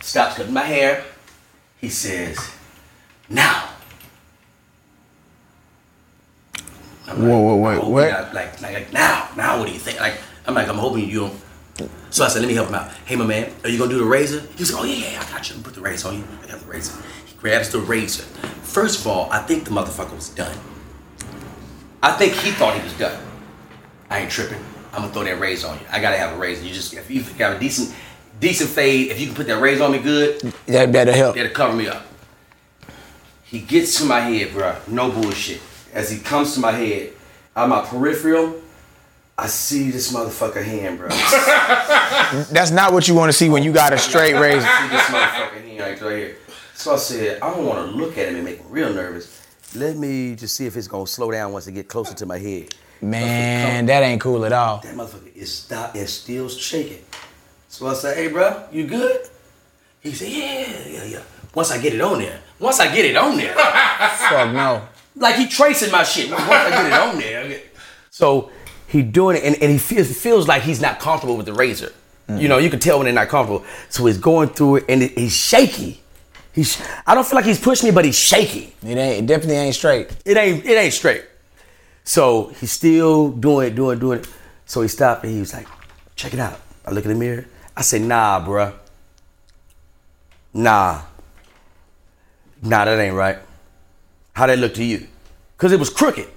B: Stops cutting my hair. He says, "Now." I'm
A: Whoa, whoa,
B: I
A: wait,
B: hope
A: what?
B: you're not- Like, like, like, now, now, what do you think? Like, I'm like, I'm hoping you don't. So I said, let me help him out. Hey, my man, are you gonna do the razor? He was like, oh yeah, yeah, I got you. Put the razor on you. I got the razor. He grabs the razor. First of all, I think the motherfucker was done. I think he thought he was done. I ain't tripping. I'm gonna throw that razor on you. I gotta have a razor. You just if you got a decent, decent fade, if you can put that razor on me good,
A: That better help.
B: That'll cover me up. He gets to my head, bro. No bullshit. As he comes to my head, on my peripheral, I see this motherfucker hand, bro.
A: That's not what you want to see when you got a straight razor.
B: see this motherfucker hand right, here. So I said, I don't want to look at him and make him real nervous. Let me just see if it's gonna slow down once it get closer to my head.
A: Man, that ain't cool at all.
B: That motherfucker is stop is still shaking. So I said, hey, bro, you good? He said, yeah, yeah, yeah. Once I get it on there, once I get it on there.
A: Fuck no.
B: like he tracing my shit. Once I get it on there. So he doing it, and, and he feels feels like he's not comfortable with the razor. You mm. know, you can tell when they're not comfortable. So he's going through it, and he's shaky. He's I don't feel like he's pushing me, but he's shaky.
A: It ain't. It definitely ain't straight.
B: It ain't it ain't straight. So he's still doing it, doing it, doing it. So he stopped and he was like, check it out. I look in the mirror. I say, nah, bruh. Nah. Nah, that ain't right. How that look to you? Cause it was crooked.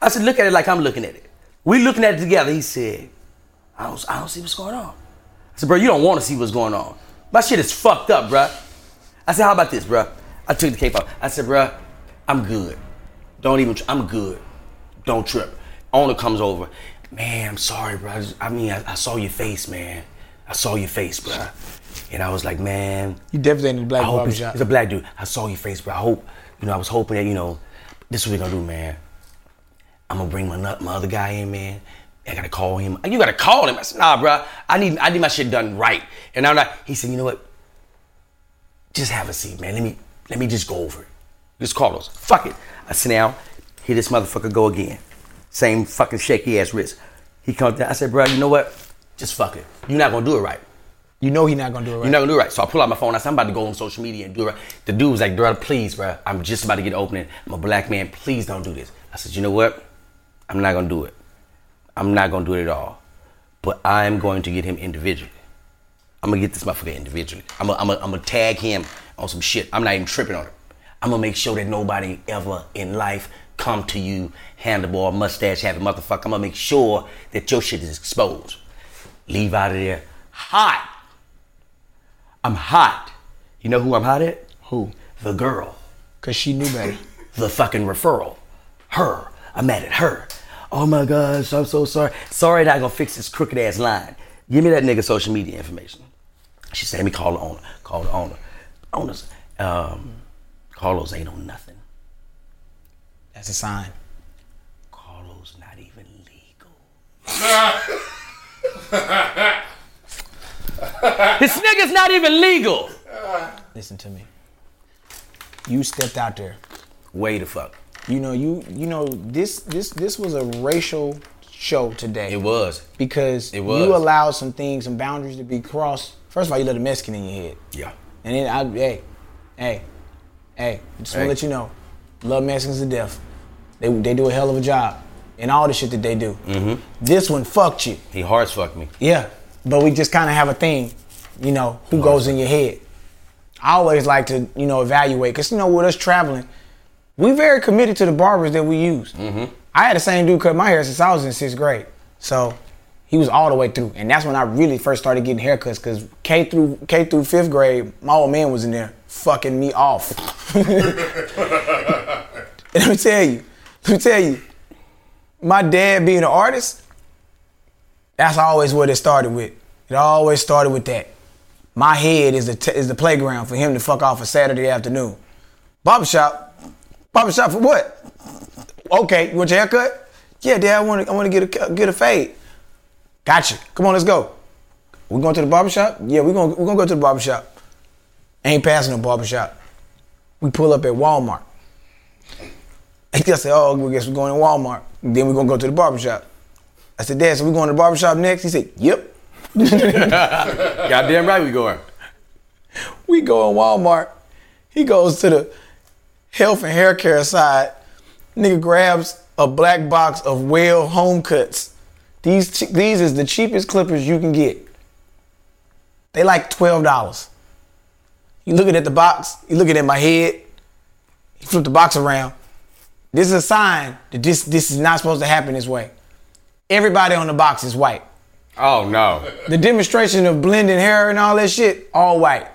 B: I said, look at it like I'm looking at it. We looking at it together. He said, I don't, I don't see what's going on. I said, bro, you don't want to see what's going on. My shit is fucked up, bro. I said, how about this, bro? I took the cape off. I said, bruh, I'm good. Don't even, I'm good. Don't trip. Owner comes over. Man, I'm sorry, bro. I, just- I mean, I, I saw your face, man. I saw your face, bro. And I was like, man,
A: You definitely in the black
B: I hope he's,
A: barbershop.
B: he's a black dude. I saw your face, bro. I hope, you know, I was hoping that, you know, this is what we're gonna do, man. I'm gonna bring my nut- my other guy in, man. I gotta call him. You gotta call him. I said, nah, bro. I need I need my shit done right. And I'm like, he said, you know what? Just have a seat, man. Let me let me just go over it. Just call us. Fuck it. I sit down. Here this motherfucker go again. Same fucking shaky ass wrist. He comes down. I said, bro, you know what? Just fuck it. You're not gonna do it right.
A: You know he not gonna do it right.
B: You're not gonna do it right. So I pull out my phone. I said, I'm about to go on social media and do it right. The dude was like, bro, please, bro. I'm just about to get opening. I'm a black man. Please don't do this. I said, you know what? I'm not gonna do it. I'm not gonna do it at all. But I'm going to get him individually. I'm gonna get this motherfucker individually. I'm gonna, I'm I'm tag him on some shit. I'm not even tripping on it. I'm gonna make sure that nobody ever in life come to you, handlebar, mustache having motherfucker. I'm gonna make sure that your shit is exposed. Leave out of there hot. I'm hot. You know who I'm hot at?
A: Who?
B: The girl.
A: Cause she knew better.
B: The fucking referral. Her. I'm mad at her. Oh my gosh, I'm so sorry. Sorry that I gonna fix this crooked ass line. Give me that nigga social media information. She said, let me call the owner. Call the owner. Owners, um, Carlos ain't on nothing.
A: That's a sign.
B: Carlos not even legal. this nigga's not even legal.
A: Listen to me. You stepped out there.
B: Way the fuck.
A: You know, you you know this this this was a racial show today.
B: It was.
A: because
B: It was.
A: you allowed some things, some boundaries to be crossed. First of all, you let a Mexican in your head,
B: Yeah.
A: and then I, hey, hey, hey, just want
B: Hey.
A: to let you know, love Mexicans to death. They they do a hell of a job and all the shit that they do. Mm-hmm. This one fucked you,
B: He hard fucked me.
A: yeah. But we just kind of have a thing, you know, who goes in your head. I always like to, you know, evaluate because you know with us traveling, we very committed to the barbers that we use. Mm-hmm. I had the same dude cut my hair since I was in sixth grade, so he was all the way through, and that's when I really first started getting haircuts because K through K through fifth grade, my old man was in there fucking me off. and let me tell you, let me tell you, my dad being an artist, that's always what it started with. It always started with that. My head is the t- is the playground for him to fuck off a Saturday afternoon. Barbershop, barbershop for what? Okay, you want your haircut? Yeah, Dad, I want to I want to get a get a fade. Gotcha. Come on, let's go. We going to the barbershop? Yeah, we going we gonna go to the barbershop. Ain't passing the barbershop. We pull up at Walmart. He just said, oh, I guess we're going to Walmart. Then we're gonna go to the barbershop. I said, Dad, so we going to the barbershop next? He said, Yep.
B: Goddamn right we going.
A: We go in Walmart. He goes to the health and hair care side. Nigga grabs a black box of Wahl home cuts. These these is the cheapest clippers you can get. They like twelve dollars. You looking at the box. You looking at my head. He flipped the box around. This is a sign that this this is not supposed to happen this way. Everybody on the box is white.
B: Oh no.
A: The demonstration of blending hair and all that shit, all white.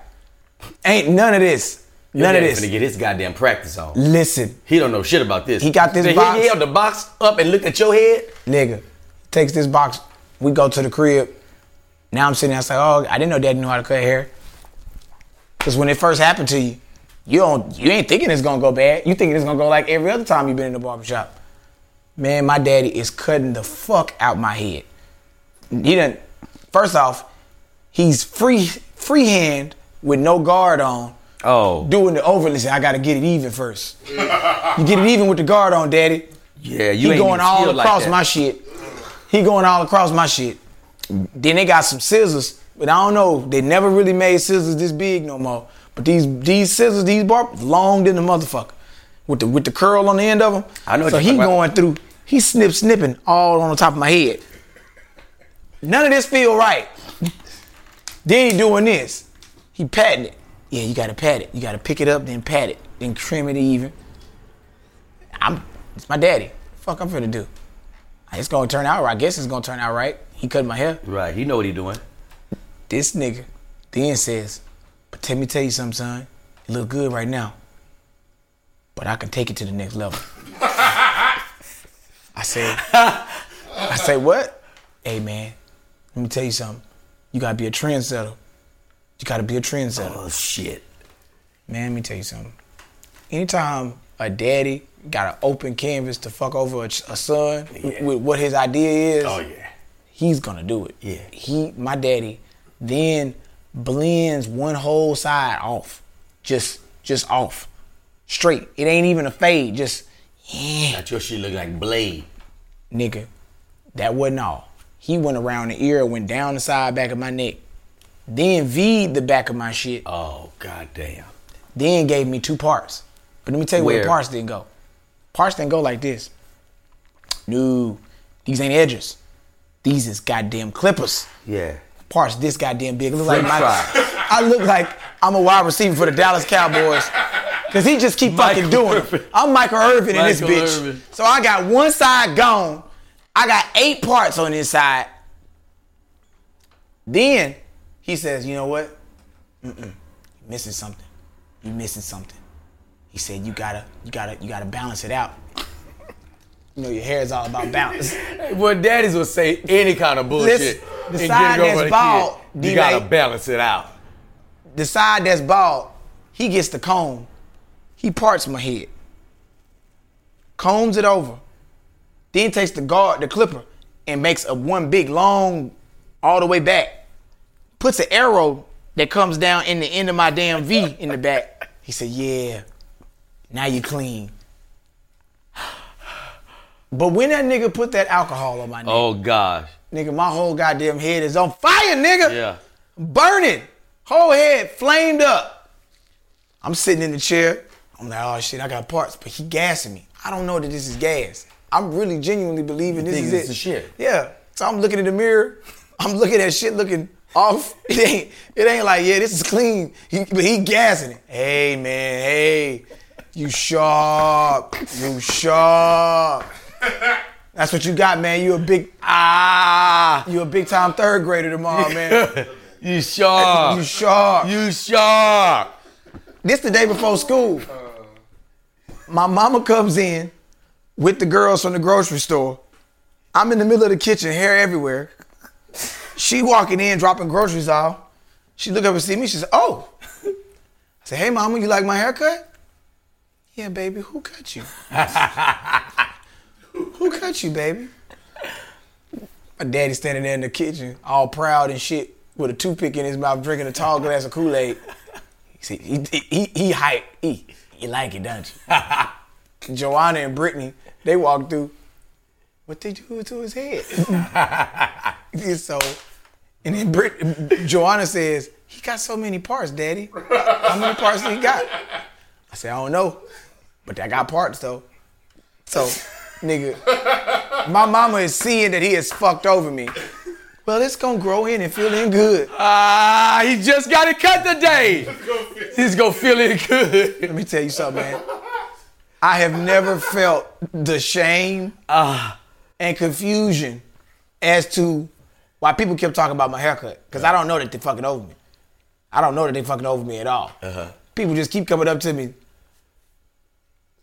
A: Ain't none of this. None of this.
B: Finna get his goddamn practice on.
A: Listen,
B: He don't know shit about this.
A: He got this box.
B: He held the box up and looked at your head.
A: nigga, takes this box. We go to the crib. Now I'm sitting there, I say, oh, I didn't know daddy knew how to cut hair. Cause when it first happened to you, you don't you ain't thinking it's gonna go bad. You thinking it's gonna go like every other time you've been in the barbershop. Man, my daddy is cutting the fuck out my head. He done first off, he's free freehand with no guard on.
B: Oh.
A: Doing the overlay, say, I gotta get it even first. you get it even with the guard on, daddy.
B: Yeah, you
A: he
B: ain't
A: going
B: even
A: all
B: skilled like
A: across my shit. He going all across my shit. Then they got some scissors, but I don't know. They never really made scissors this big no more. But these these scissors, these bar long than the motherfucker, with the with the curl on the end of them.
B: I know
A: So he
B: talking about.
A: going through. He snip snipping all on the top of my head. None of this feel right. then he doing this. He patting it. Yeah, you gotta pat it. You gotta pick it up, then pat it, then trim it even. I'm it's my daddy. Fuck I'm finna do. It's gonna turn out right. I guess it's gonna turn out right. He cut my hair.
B: Right, he know what he doing.
A: This nigga then says, but let me tell you something, son. You look good right now. But I can take it to the next level. I said, I say, what? Hey man, let me tell you something. You gotta be a trendsetter. You gotta be a trendsetter.
B: Oh shit.
A: Man, let me tell you something. Anytime a daddy got an open canvas to fuck over a, a son with, with what his idea is,
B: Oh yeah.
A: he's gonna do it.
B: Yeah.
A: He, my daddy, then blends one whole side off, just, just off, straight. It ain't even a fade. Just, yeah,
B: Got your shit look like blade.
A: nigga. That wasn't all. He went around the ear, went down the side back of my neck, then V'd the back of my shit,
B: Oh goddamn.
A: then gave me two parts. But let me tell you where,
B: Where?
A: the parts didn't go. Parts didn't go like this. No, these ain't edges. These is goddamn clippers.
B: Yeah.
A: Parts this goddamn big. Look like my. I look like I'm a wide receiver for the Dallas Cowboys. Cause he just keep fucking doing
B: Irvin.
A: it. I'm Michael Irvin in this bitch.
B: Irvin.
A: So I got one side gone. I got eight parts on this side. Then he says, you know what? Mm-mm. You missing something. You're missing something. He said, you gotta, you gotta, you gotta balance it out. You know, your hair is all about balance.
B: Well, daddies will say any kind of bullshit.
A: Listen, the side
B: get it over
A: that's
B: the kid.
A: bald,
B: you gotta balance it out.
A: the side that's bald, he gets the comb. He parts my head, combs it over, then takes the guard, the clipper, and makes a one big long, all the way back. Puts an arrow that comes down in the end of my damn V in the back. He said, "Yeah, now you clean." But when that nigga put that alcohol on my neck,
B: Oh gosh.
A: nigga, my whole goddamn head is on fire, nigga
B: Yeah.
A: burning, whole head flamed up. I'm sitting in the chair. I'm like, oh shit, I got parts, but he gassing me. I don't know that this is gas. I'm really genuinely believing this
B: think
A: is
B: this
A: it.
B: is shit?
A: Yeah. So I'm looking in the mirror. I'm looking at shit looking off. It ain't. It ain't like yeah, this is clean. He, but he gassing it. Hey man, hey, you sharp, you sharp. That's what you got, man. You a big ah, you a big time third grader tomorrow, man.
B: You sharp.
A: You sharp.
B: You sharp.
A: This the day before school. My mama comes in with the girls from the grocery store. I'm in the middle of the kitchen, hair everywhere. She walking in, dropping groceries off. She look up and see me. She said, "Oh." I said, "Hey, mama, you like my haircut?" Yeah, baby. Who cut you? Who cut you, baby? My daddy standing there in the kitchen, all proud and shit, with a toothpick in his mouth, drinking a tall glass of Kool Aid. See, he he he hype. He, you like it, don't you? Joanna and Brittany, they walked through. What they do to his head? so, and then Brit, Joanna says, "He got so many parts, Daddy. How many parts he got?" I said, "I don't know, but I got parts though." So, nigga, my mama is seeing that he has fucked over me. Well, it's gonna grow in and feel in good.
B: Ah, he just got it cut today. He's gonna feel it good.
A: Let me tell you something, man. I have never felt the shame and confusion as to why people kept talking about my haircut. Because I don't know that they fucking over me. I don't know that they fucking over me at all. Uh-huh. People just keep coming up to me.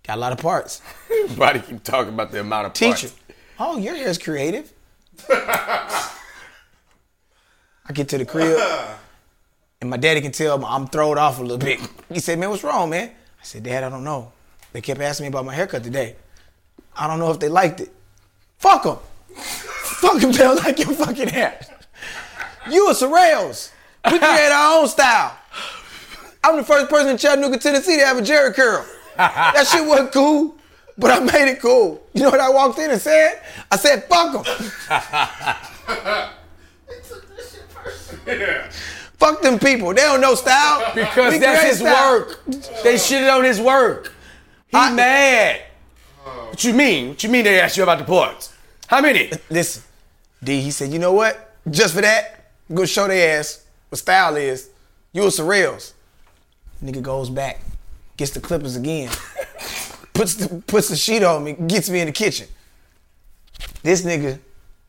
A: Got a lot of parts.
B: Everybody keep talking about the amount of
A: Teacher.
B: parts.
A: Oh, your hair's creative. I get to the crib, and my daddy can tell I'm thrown off a little bit. He said, "Man, what's wrong, man?" I said, "Dad, I don't know. They kept asking me about my haircut today. I don't know if they liked it. Fuck them. Fuck them. They don't like your fucking hair. You a Sorrells. We create our own style. I'm the first person in Chattanooga, Tennessee to have a Jheri curl. That shit wasn't cool, but I made it cool. You know what I walked in and said? I said, fuck them.
C: Yeah.
A: Fuck them people. They don't know style.
B: Because
A: We
B: that's his
A: style.
B: work. They shitted on his work. He
A: I-
B: mad. What you mean? What you mean they asked you about the parts? How many?
A: Listen, D, he said, you know what? Just for that, I'm gonna show their ass what style is. You a Sorrells. Nigga goes back, gets the clippers again, puts the puts the sheet on me, gets me in the kitchen. This nigga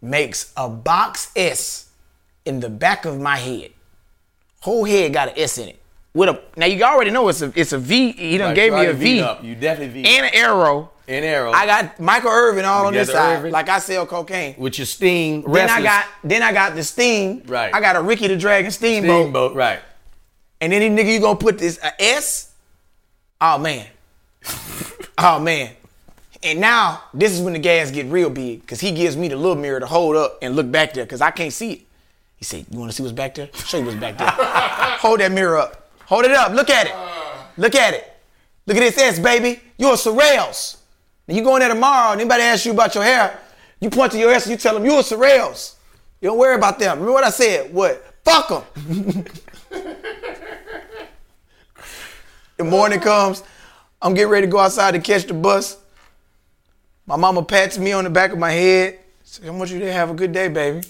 A: makes a box S in the back of my head. Whole head got an S in it. With a now you already know it's a it's a V. He done gave me a V
B: Up. You definitely V.
A: and an arrow.
B: An arrow.
A: I got Michael Irvin all on this side,
B: Irvin?
A: like I sell cocaine.
B: with your sting.
A: Then I got then I got the steam.
B: Right.
A: I got a Ricky the Dragon Steamboat.
B: steamboat. Right.
A: And any nigga, you gonna put this a S? Oh man. oh man. And now this is when the gas get real big, cause he gives me the little mirror to hold up and look back there, cause I can't see it. He said, "You want to see what's back there? Show you what's back there. hold that mirror up. Hold it up. Look at it. Look at it. Look at this S, baby. You're Sorrells. And you go in there tomorrow, and anybody asks you about your hair, you point to your S and you tell them you're a Sorrells. You don't worry about them. Remember what I said? What? Fuck them. the morning comes, I'm getting ready to go outside to catch the bus. My mama pats me on the back of my head. I want you to have a good day, baby.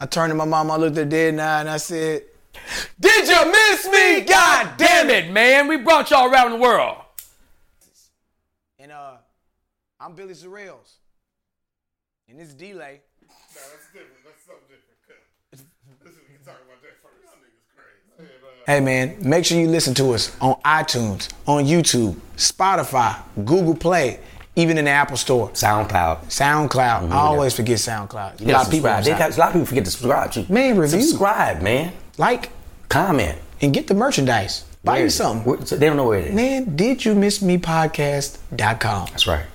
A: I turned to my mama, I looked her dead in and I said,
B: Did you miss me? God damn it, man. We brought y'all around the world.
A: And I'm Billy Sorrells. And this D'lai.
C: Nah, that's different. That's something different. This is we can talk about that first. Y'all niggas crazy. And, uh,
A: Hey man, make sure you listen to us on iTunes, on YouTube, Spotify, Google Play, even in the Apple Store.
B: SoundCloud.
A: SoundCloud. I always forget SoundCloud.
B: You
A: a lot of people.
B: They got, a lot of people forget to subscribe. too.
A: Man, review.
B: Subscribe, man.
A: like
B: Comment.
A: and get the merchandise. Buy
B: Where
A: you something.
B: Where- so they don't know where it is.
A: Man, did you miss me podcast.com.
B: That's right.